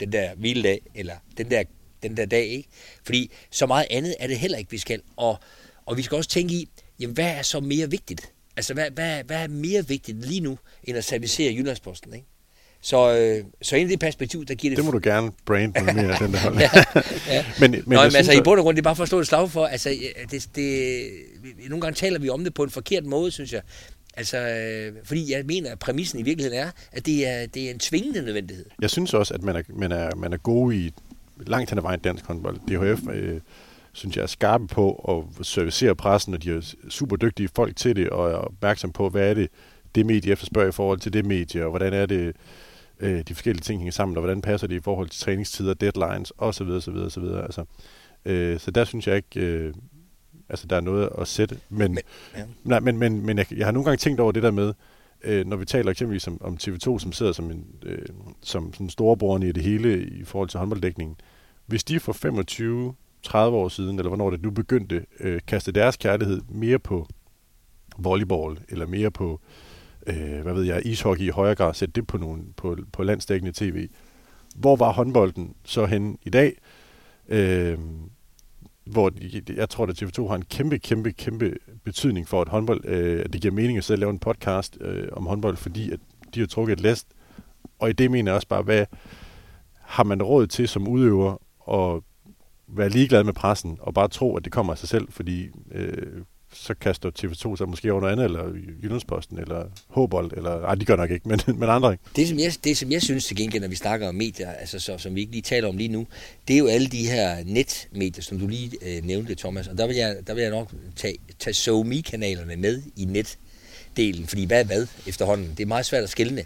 Den der hviledag, eller den der, den der dag, ikke? Fordi så meget andet er det heller ikke, vi skal. Og, og vi skal også tænke i, jamen hvad er så mere vigtigt? Altså hvad, hvad, hvad er mere vigtigt lige nu, end at servicere Jyllandsposten, ikke? Så, øh, så ind i det perspektiv, der giver det... Det må du gerne brande noget mere, den der hold. ja, ja. men, men, Nå, men altså synes, i bund og grund, det er bare for at slå et slag for, altså det, det, nogle gange taler vi om det på en forkert måde, synes jeg. Altså, øh, fordi jeg mener, at præmissen i virkeligheden er, at det er, det er en tvingende nødvendighed. Jeg synes også, at man er, man er, man er god i langt hen ad vejen dansk håndbold. DHF øh, synes jeg er skarpe på at servicere pressen, og de er super dygtige folk til det, og er opmærksom på, hvad er det, det medie efterspørger i forhold til det medie, og hvordan er det, øh, de forskellige ting hænger sammen, og hvordan passer det i forhold til træningstider, deadlines, osv. osv., osv. Altså, øh, så der synes jeg ikke, øh, altså der er noget at sætte. Men, men, ja. nej, men, men, men jeg, jeg har nogle gange tænkt over det der med, øh, når vi taler eksempelvis om, om TV2, som sidder som en øh, som sådan storebrorne i det hele i forhold til håndbolddækningen. Hvis de for 25 30 år siden, eller hvornår det nu begyndte, øh, kaste deres kærlighed mere på volleyball, eller mere på, øh, hvad ved jeg, ishockey i højere grad, sætte det på, nogle, på, på landsdækkende tv. Hvor var håndbolden så hen i dag? Øh, hvor jeg tror, at TV2 har en kæmpe, kæmpe, kæmpe betydning for, at håndbold, øh, at det giver mening at sidde og lave en podcast øh, om håndbold, fordi at de har trukket et læst. Og i det mener jeg også bare, hvad har man råd til som udøver at være ligeglad med pressen og bare tro, at det kommer af sig selv, fordi øh, så kaster TV2 sig måske over noget andet, eller Jyllandsposten, eller Håbold, eller ej, de gør nok ikke, men, men andre ikke. Det som, jeg, det, som jeg synes til gengæld, når vi snakker om medier, altså så, som vi ikke lige taler om lige nu, det er jo alle de her netmedier, som du lige øh, nævnte, Thomas, og der vil jeg, der vil jeg nok tage, tage SoMe-kanalerne med i netdelen, fordi hvad er hvad efterhånden? Det er meget svært at skille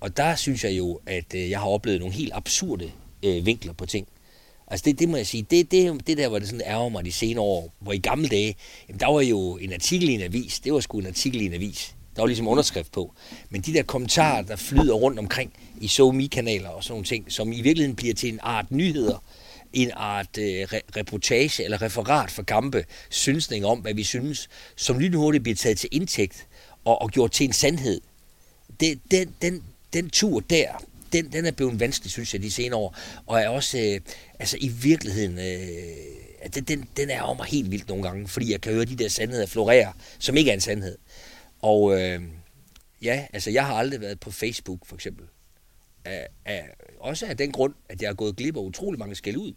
Og der synes jeg jo, at øh, jeg har oplevet nogle helt absurde øh, vinkler på ting. Altså det, det må jeg sige, det, det, det der, hvor det sådan ærger mig de senere år, hvor i gamle dage, jamen der var jo en artikel i en avis, det var sgu en artikel i en avis. Der var ligesom underskrift på. Men de der kommentarer, der flyder rundt omkring i SoMe-kanaler og sådan nogle ting, som i virkeligheden bliver til en art nyheder, en art øh, reportage eller referat for kampe, synsning om, hvad vi synes, som lynhurtigt bliver taget til indtægt og, og gjort til en sandhed. Det, den, den, den tur der, den, den er blevet vanskelig, synes jeg, de senere år. Og er også, øh, altså i virkeligheden, øh, den, den, den er om mig helt vildt nogle gange, fordi jeg kan høre de der sandheder florere, som ikke er en sandhed. Og øh, ja, altså jeg har aldrig været på Facebook, for eksempel. Af, af, også af den grund, at jeg har gået glip af utrolig mange skæld ud.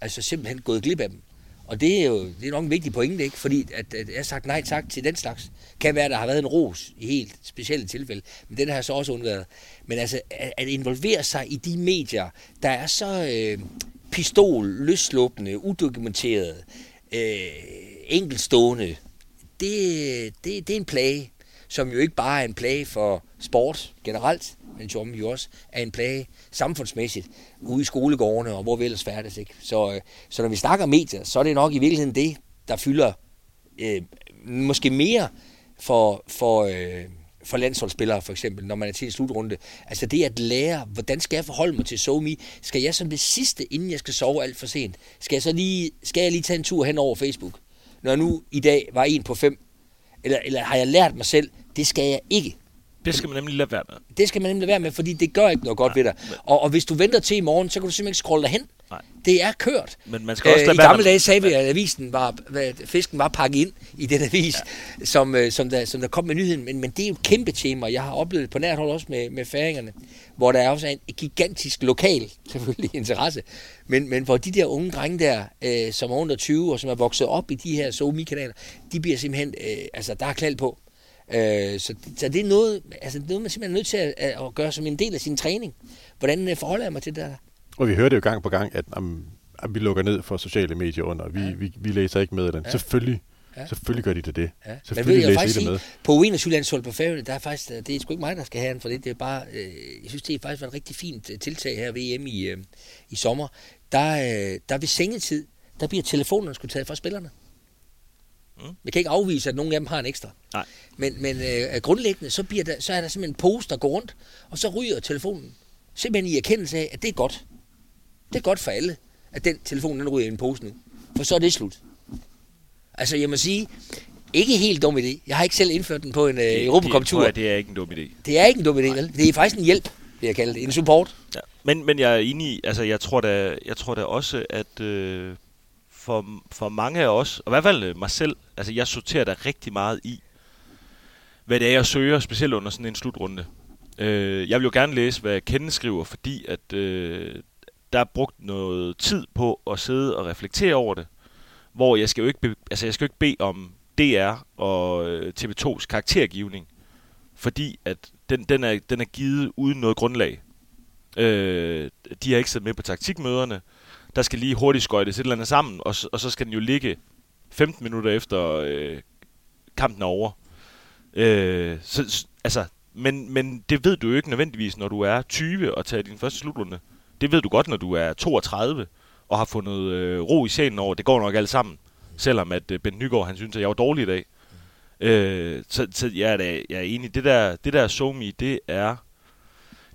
Altså simpelthen gået glip af dem. Og det er jo det er nok en vigtig pointe, ikke? Fordi at, at jeg har sagt nej tak til den slags. Kan være, at der har været en ros i helt specielle tilfælde, men den har jeg så også undværet. Men altså, at, at involvere sig i de medier, der er så øh, pistol, løsluppende, udokumenteret, øh, enkelstående, det, det, det er en plage, som jo ikke bare er en plage for sport generelt, men som jo også er en plage samfundsmæssigt ude i skolegårdene og hvor vi ellers færdes. Ikke? Så, øh, så når vi snakker medier, så er det nok i virkeligheden det, der fylder øh, måske mere for, for, øh, for landsholdsspillere for eksempel, når man er til en slutrunde. Altså det at lære, hvordan skal jeg forholde mig til SoMe? Skal jeg som det sidste, inden jeg skal sove alt for sent, skal jeg så lige, skal jeg lige tage en tur hen over Facebook? Når jeg nu i dag var en på fem, eller, eller har jeg lært mig selv, det skal jeg ikke. Det skal man nemlig lade være med. Det skal man nemlig lade være med, fordi det gør ikke noget godt Nej, ved dig. Og, og hvis du venter til i morgen, så kan du simpelthen ikke scrolle hen. Nej. Det er kørt. Men man skal også lade øh, I gamle dage sagde vi, at avisen var, at fisken var pakket ind i den avis, ja. som, øh, som, der, som der kom med nyheden. Men, men det er jo et kæmpe tema. Jeg har oplevet det på nært hold også med, med færingerne, hvor der er også en gigantisk lokal, selvfølgelig, interesse. Men, men hvor de der unge drenge der, øh, som er under 20 og som er vokset op i de her SoMe-kanaler, de bliver simpelthen, øh, altså der er klald på. Øh, så, så det er noget, altså noget, man simpelthen er nødt til at, at gøre som en del af sin træning. Hvordan øh, forholder jeg mig til det der? Og vi hører det jo gang på gang, at, um, at vi lukker ned for sociale medier under. Vi, ja. vi, vi læser ikke med den. Ja. Selvfølgelig. Ja. Selvfølgelig gør de det. det. Ja. Selvfølgelig Men ved jeg læser de det med. På U21-landshold på Færøerne, der er faktisk, det er sgu ikke mig, der skal have den for det. Det er bare, øh, jeg synes, det er faktisk et rigtig fint øh, tiltag her ved VM i, øh, i sommer. Der, øh, der ved sengetid, der bliver telefonerne skulle taget fra spillerne. Mm. Jeg kan ikke afvise, at nogle af dem har en ekstra. Nej. Men, men øh, grundlæggende, så, bliver der, så er der simpelthen en pose, der går rundt, og så ryger telefonen. Simpelthen i erkendelse af, at det er godt. Det er godt for alle, at den telefon den ryger i en pose nu. For så er det slut. Altså, jeg må sige, ikke helt dum idé. Jeg har ikke selv indført den på en øh, Europacup-tur. Det, det er ikke en dum idé. Det er ikke en dum idé, vel? Det er faktisk en hjælp, vil jeg kalde det. En support. Ja. Men, men jeg er enig i, altså jeg tror da, jeg tror da også, at øh, for, for mange af os, og i hvert fald øh, mig selv, altså jeg sorterer der rigtig meget i, hvad det er, jeg søger, specielt under sådan en slutrunde. Øh, jeg vil jo gerne læse, hvad Kende skriver, fordi at øh, der er brugt noget tid på at sidde og reflektere over det, hvor jeg skal jo ikke, be, altså jeg skal jo ikke bede om DR og øh, TV2's karaktergivning, fordi at den, den, er, den er givet uden noget grundlag. Øh, de har ikke siddet med på taktikmøderne. Der skal lige hurtigt skøjtes et eller andet sammen, og, og så skal den jo ligge 15 minutter efter øh, kampen er over. Øh, så, altså, men, men det ved du jo ikke nødvendigvis, når du er 20 og tager din første slutrunde. Det ved du godt, når du er 32 og har fundet øh, ro i scenen over, det går nok alt sammen. Selvom at øh, Ben Nygaard, han synes, at jeg var dårlig i dag. Øh, så, så jeg, er da, jeg er enig. Det der, det der somi, det er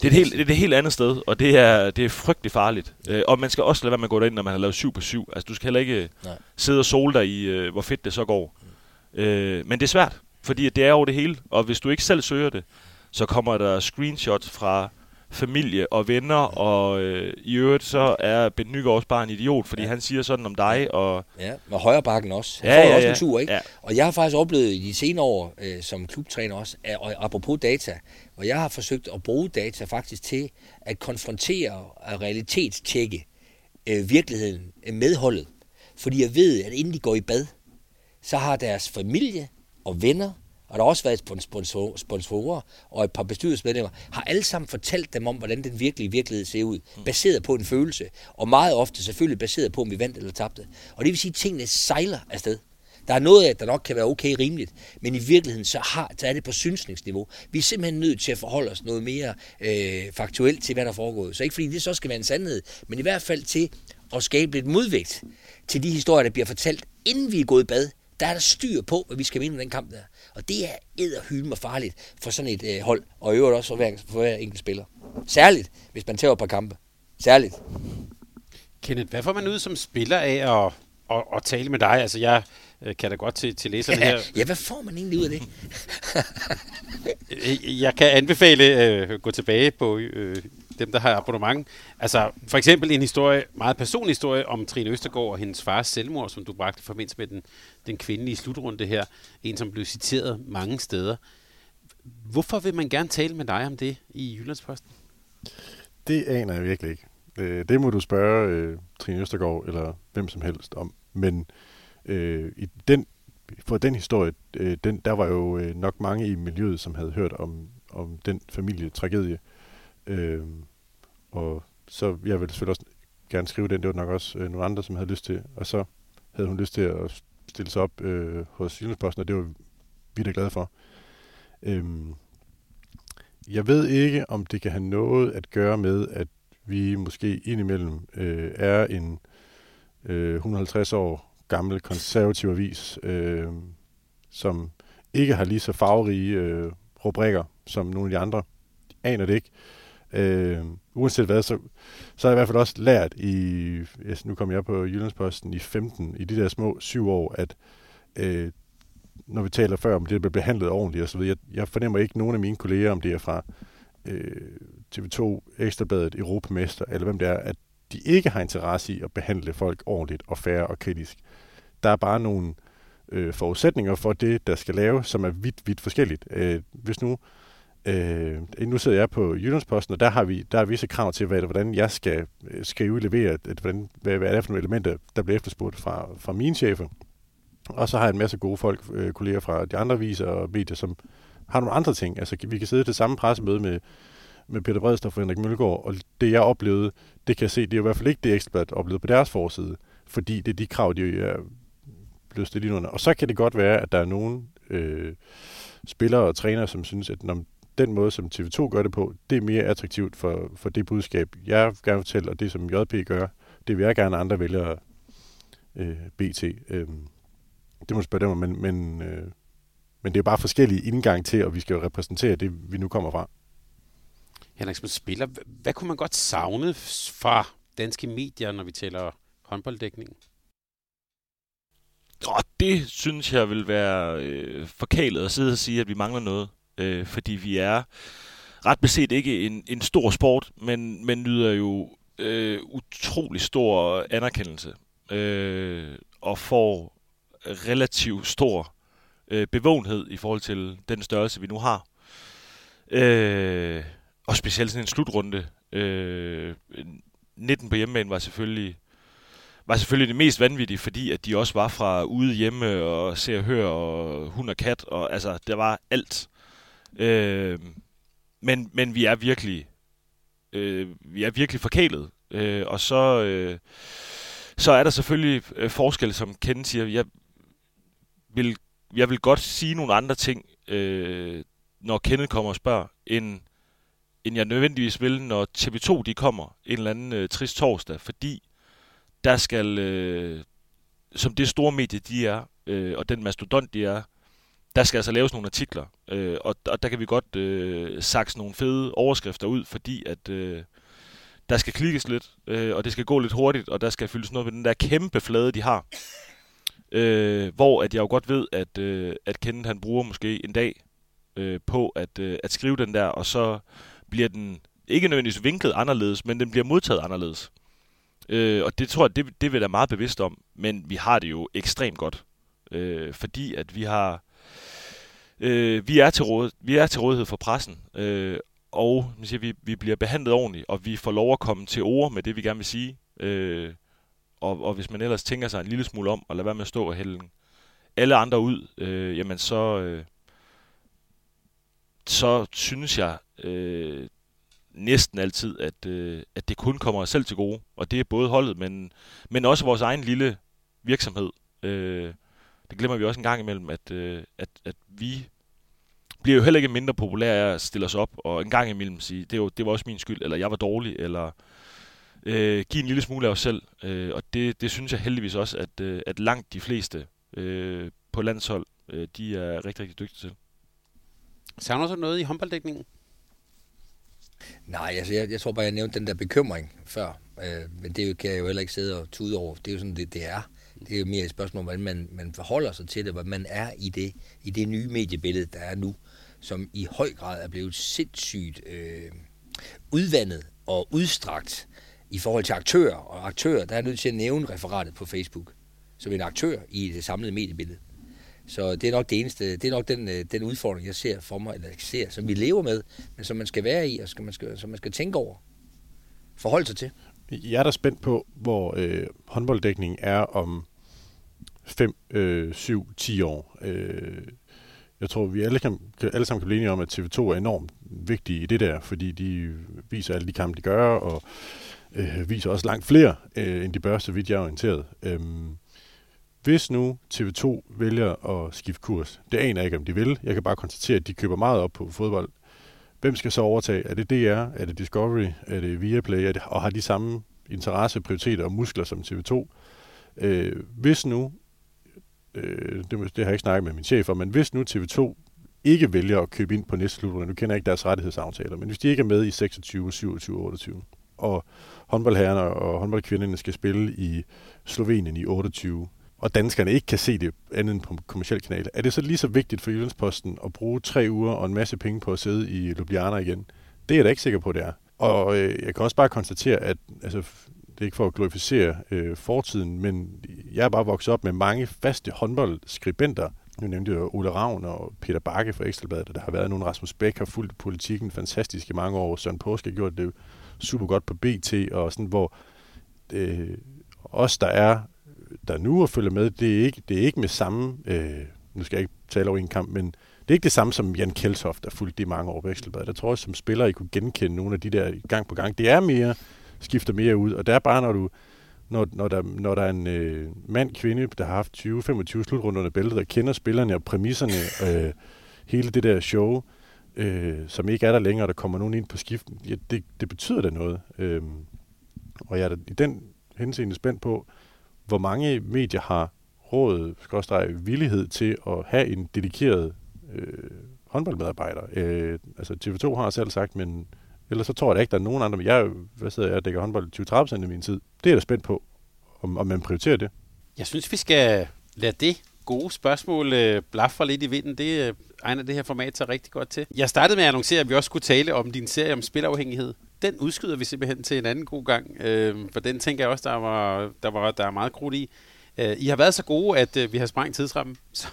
det er, et helt, det er et helt andet sted, og det er, det er frygtelig farligt. Øh, og man skal også lade være med at gå derind, når man har lavet 7 på 7. Altså, du skal heller ikke Nej. sidde og sole dig i, øh, hvor fedt det så går. Mm. Øh, men det er svært, fordi det er over det hele. Og hvis du ikke selv søger det, så kommer der screenshots fra familie og venner, og øh, i øvrigt så er Ben Nygaard også bare en idiot, fordi ja. han siger sådan om dig. Og ja, med højre bakken også. Han ja, får ja, også ja. en tur, ikke? Ja. Og jeg har faktisk oplevet i de senere år øh, som klubtræner også, at, og apropos data, hvor jeg har forsøgt at bruge data faktisk til at konfrontere og realitetstjekke øh, virkeligheden øh, med holdet. Fordi jeg ved, at inden de går i bad, så har deres familie og venner og der har også været sponsor, sponsorer og et par bestyrelsesmedlemmer, har alle sammen fortalt dem om, hvordan den virkelige virkelighed ser ud, baseret på en følelse, og meget ofte selvfølgelig baseret på, om vi vandt eller tabte. Og det vil sige, at tingene sejler afsted. Der er noget af, der nok kan være okay rimeligt, men i virkeligheden så, har, så er det på synsningsniveau. Vi er simpelthen nødt til at forholde os noget mere øh, faktuelt til, hvad der er foregået. Så ikke fordi det så skal være en sandhed, men i hvert fald til at skabe lidt modvægt til de historier, der bliver fortalt, inden vi er gået i bad. Der er der styr på, hvad vi skal vinde den kamp der. Og det er edderhylme og farligt for sådan et øh, hold, og i øvrigt også for hver, for hver enkelt spiller. Særligt, hvis man tager et par kampe. Særligt. Kenneth, hvad får man ud som spiller af at, at, at tale med dig? Altså, jeg kan da godt til, til læserne her. Ja, hvad får man egentlig ud af det? jeg kan anbefale øh, gå tilbage på øh, dem, der har abonnement. Altså, for eksempel en historie, meget personlig historie om Trine Østergaard og hendes fars selvmord, som du bragte i forbindelse med den, den kvindelige slutrunde her. En, som blev citeret mange steder. Hvorfor vil man gerne tale med dig om det i Jyllandsposten? Det aner jeg virkelig ikke. Øh, det må du spørge øh, Trine Østergaard eller hvem som helst om. Men øh, øh, i den, for den historie, øh, den, der var jo øh, nok mange i miljøet, som havde hørt om, om den familietragedie. Øh, og så jeg ville selvfølgelig også gerne skrive den. Det var nok også øh, nogle andre, som havde lyst til. Og så havde hun lyst til at stille sig op øh, hos Jyllandsposten, og det var vi da glade for. Øhm, jeg ved ikke, om det kan have noget at gøre med, at vi måske indimellem øh, er en øh, 150 år gammel konservativ avis, øh, som ikke har lige så farverige øh, rubrikker som nogle af de andre. Aner det ikke. Øh, uanset hvad, så, så har jeg i hvert fald også lært i, yes, nu kom jeg på Jyllandsposten i 15, i de der små syv år, at øh, når vi taler før om det, der bliver behandlet ordentligt osv., jeg, jeg fornemmer ikke nogen af mine kolleger, om det er fra øh, TV2, Ekstrabladet, Europamester, eller hvem det er, at de ikke har interesse i at behandle folk ordentligt og færre og kritisk. Der er bare nogle øh, forudsætninger for det, der skal laves, som er vidt, vidt forskelligt. Øh, hvis nu Øh, nu sidder jeg på Jyllandsposten, og der har vi der er visse krav til, hvad, hvordan jeg skal øh, skrive, levere, at, hvordan, hvad, hvad er det for nogle elementer, der bliver efterspurgt fra, fra mine chefer. Og så har jeg en masse gode folk, øh, kolleger fra de andre viser og medier, som har nogle andre ting. Altså, vi kan sidde til samme pressemøde med, med Peter Bredstof og Henrik Mølgaard, og det jeg oplevede, det kan jeg se, det er i hvert fald ikke det Ekstrabladet oplevede på deres forside, fordi det er de krav, de er blevet stillet under. Og så kan det godt være, at der er nogen øh, spillere og trænere, som synes, at når den måde, som TV2 gør det på, det er mere attraktivt for, for det budskab, jeg gerne fortæller, og det, som JP gør, det vil jeg gerne, andre vælger øh, BT. Øh, Det må du spørge dem om, men, men, øh, men det er bare forskellige indgang til, og vi skal jo repræsentere det, vi nu kommer fra. Henrik, som spiller, hvad kunne man godt savne fra danske medier, når vi taler håndbolddækning? Og det synes jeg vil være øh, forkælet at sidde og sige, at vi mangler noget. Øh, fordi vi er ret beset ikke en, en stor sport, men, men nyder jo øh, utrolig stor anerkendelse. Øh, og får relativt stor øh, bevågenhed i forhold til den størrelse, vi nu har. Øh, og specielt sådan en slutrunde. Øh, 19 på hjemmebane var selvfølgelig var selvfølgelig det mest vanvittige, fordi at de også var fra ude hjemme og se og høre og hund og kat, og altså, der var alt. Øh, men, men vi er virkelig øh, vi er virkelig forkælet. Øh, og så, øh, så er der selvfølgelig øh, forskel, som Ken siger. Jeg vil, jeg vil godt sige nogle andre ting, øh, når Kenneth kommer og spørger, end, end jeg nødvendigvis vil, når TV2 de kommer en eller anden øh, trist torsdag, fordi der skal, øh, som det store medie de er, øh, og den mastodont de er, der skal altså laves nogle artikler, øh, og, og der kan vi godt øh, sakse nogle fede overskrifter ud, fordi at øh, der skal klikkes lidt, øh, og det skal gå lidt hurtigt, og der skal fyldes noget med den der kæmpe flade, de har. Øh, hvor at jeg jo godt ved, at, øh, at Kenneth han bruger måske en dag øh, på at, øh, at skrive den der, og så bliver den ikke nødvendigvis vinklet anderledes, men den bliver modtaget anderledes. Øh, og det tror jeg, det, det vil jeg da meget bevidst om, men vi har det jo ekstremt godt, øh, fordi at vi har øh, vi er til råd, vi er til rådighed for pressen, øh, og man siger, vi, vi bliver behandlet ordentligt, og vi får lov at komme til ord med det, vi gerne vil sige. Øh, og, og hvis man ellers tænker sig en lille smule om, og lade være med at stå og hælde alle andre ud, øh, jamen så, øh, så synes jeg øh, næsten altid, at, øh, at det kun kommer os selv til gode. Og det er både holdet, men, men også vores egen lille virksomhed. Øh, det glemmer vi også en gang imellem, at, øh, at, at vi bliver jo heller ikke mindre populære af at stille os op, og en gang imellem sige, det, var, det var også min skyld, eller jeg var dårlig, eller øh, give en lille smule af os selv. Øh, og det, det synes jeg heldigvis også, at, øh, at langt de fleste øh, på landshold, øh, de er rigtig, rigtig dygtige til. Savner du noget i håndbolddækningen? Nej, altså jeg, jeg tror bare, jeg nævnte den der bekymring før. Øh, men det kan jeg jo heller ikke sidde og tude over. Det er jo sådan, det, det er. Det er jo mere et spørgsmål om, hvordan man, man forholder sig til det, hvordan man er i det, i det nye mediebillede, der er nu, som i høj grad er blevet sindssygt øh, udvandet og udstrakt i forhold til aktører. Og aktører, der er nødt til at nævne referatet på Facebook som en aktør i det samlede mediebillede. Så det er nok det eneste, det er nok den, øh, den udfordring, jeg ser for mig, eller jeg ser, som vi lever med, men som man skal være i, og som man skal, som man skal tænke over. Forholde sig til. Jeg er da spændt på, hvor øh, håndbolddækningen er om 5, 7, 10 år. Øh, jeg tror, vi alle, kan, alle sammen kan blive enige om, at TV2 er enormt vigtige i det der, fordi de viser alle de kampe, de gør, og øh, viser også langt flere, øh, end de bør, så vidt jeg er orienteret. Øh, hvis nu TV2 vælger at skifte kurs, det aner jeg ikke, om de vil. Jeg kan bare konstatere, at de køber meget op på fodbold. Hvem skal så overtage? Er det DR? Er det Discovery? Er det Viaplay? Er det, og har de samme interesse, prioriteter og muskler som TV2? Øh, hvis nu, øh, det, det har jeg ikke snakket med min chef om, men hvis nu TV2 ikke vælger at købe ind på næste slutrunde, nu kender jeg ikke deres rettighedsaftaler, men hvis de ikke er med i 26, 27, 28, og håndboldherrerne og håndboldkvinderne skal spille i Slovenien i 28, og danskerne ikke kan se det andet end på kommersielle kanaler, er det så lige så vigtigt for Jyllandsposten at bruge tre uger og en masse penge på at sidde i Ljubljana igen? Det er jeg da ikke sikker på, det er. Og øh, jeg kan også bare konstatere, at altså, det er ikke for at glorificere øh, fortiden, men jeg er bare vokset op med mange faste håndboldskribenter. Nu nævnte jeg Ole Ravn og Peter Bakke fra Ekstrabladet, der har været nogle. Rasmus Bæk har fulgt politikken fantastisk i mange år. Søren Påske har gjort det super godt på BT, og sådan, hvor øh, os, der er der nu og følger med, det er ikke, det er ikke med samme, øh, nu skal jeg ikke tale over en kamp, men det er ikke det samme som Jan Kjeldsoft, der fulgte de mange år på Ekstrabladet. Der tror jeg, som spiller, I kunne genkende nogle af de der gang på gang. Det er mere, skifter mere ud, og der er bare, når du, når, når, der, når der er en øh, mand, kvinde, der har haft 20-25 slutrunder under bæltet, der kender spillerne og præmisserne, øh, hele det der show, øh, som ikke er der længere, der kommer nogen ind på skiften, ja, det, det betyder da noget. Øh, og jeg er da i den henseende spændt på, hvor mange medier har råd, skråstreg, villighed til at have en dedikeret øh, håndboldmedarbejder. Øh, altså TV2 har selv sagt, men ellers så tror jeg da ikke, der er nogen andre. Men Jeg, hvad sidder jeg, jeg dækker håndbold 20-30 af min tid. Det er jeg da spændt på, om, om man prioriterer det. Jeg synes, vi skal lade det gode spørgsmål øh, blafre lidt i vinden. Det øh, egner det her format sig rigtig godt til. Jeg startede med at annoncere, at vi også skulle tale om din serie om spilafhængighed. Den udskyder vi simpelthen til en anden god gang, øh, for den tænker jeg også, der var, der var der er meget krudt i. Øh, I har været så gode, at øh, vi har sprængt tidsrammen, så,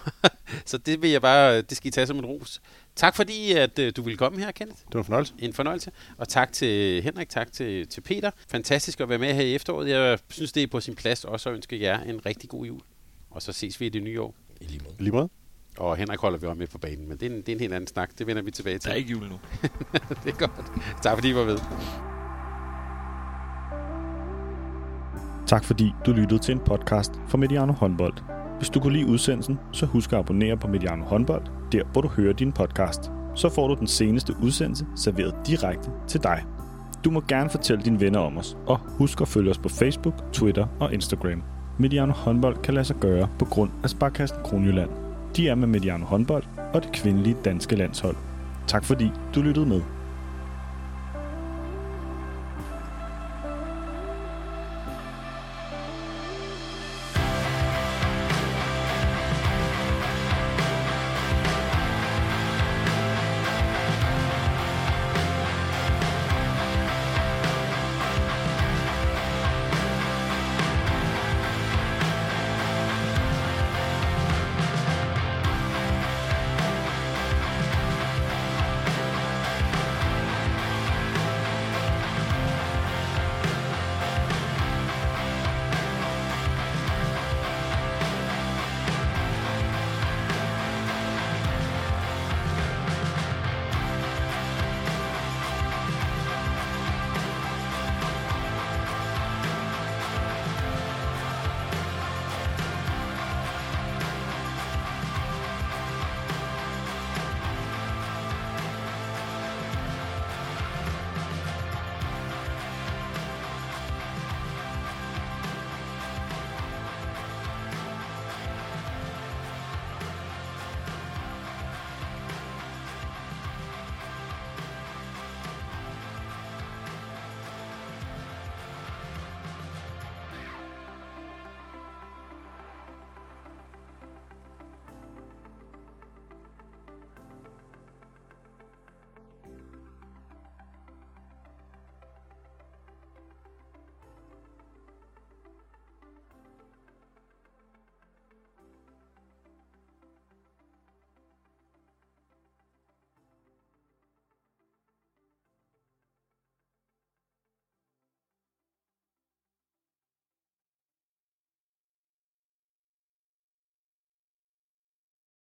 så det vil jeg bare, det skal I tage som en ros. Tak fordi, at øh, du ville komme her, Kenneth. Det var en fornøjelse. En fornøjelse. Og tak til Henrik, tak til, til Peter. Fantastisk at være med her i efteråret. Jeg synes, det er på sin plads også at ønske jer en rigtig god jul. Og så ses vi i det nye år. I lige måde. Lige måde. Og Henrik holder vi også med på banen, men det er en, det er en helt anden snak. Det vender vi tilbage Der til. er ikke jul nu. det er godt. Tak fordi I var med. Tak fordi du lyttede til en podcast fra Mediano Håndbold. Hvis du kunne lide udsendelsen, så husk at abonnere på Mediano Håndbold, der hvor du hører din podcast. Så får du den seneste udsendelse serveret direkte til dig. Du må gerne fortælle dine venner om os, og husk at følge os på Facebook, Twitter og Instagram. Mediano Håndbold kan lade sig gøre på grund af Sparkassen Kronjylland. De er med Mediano Håndbold og det kvindelige danske landshold. Tak fordi du lyttede med.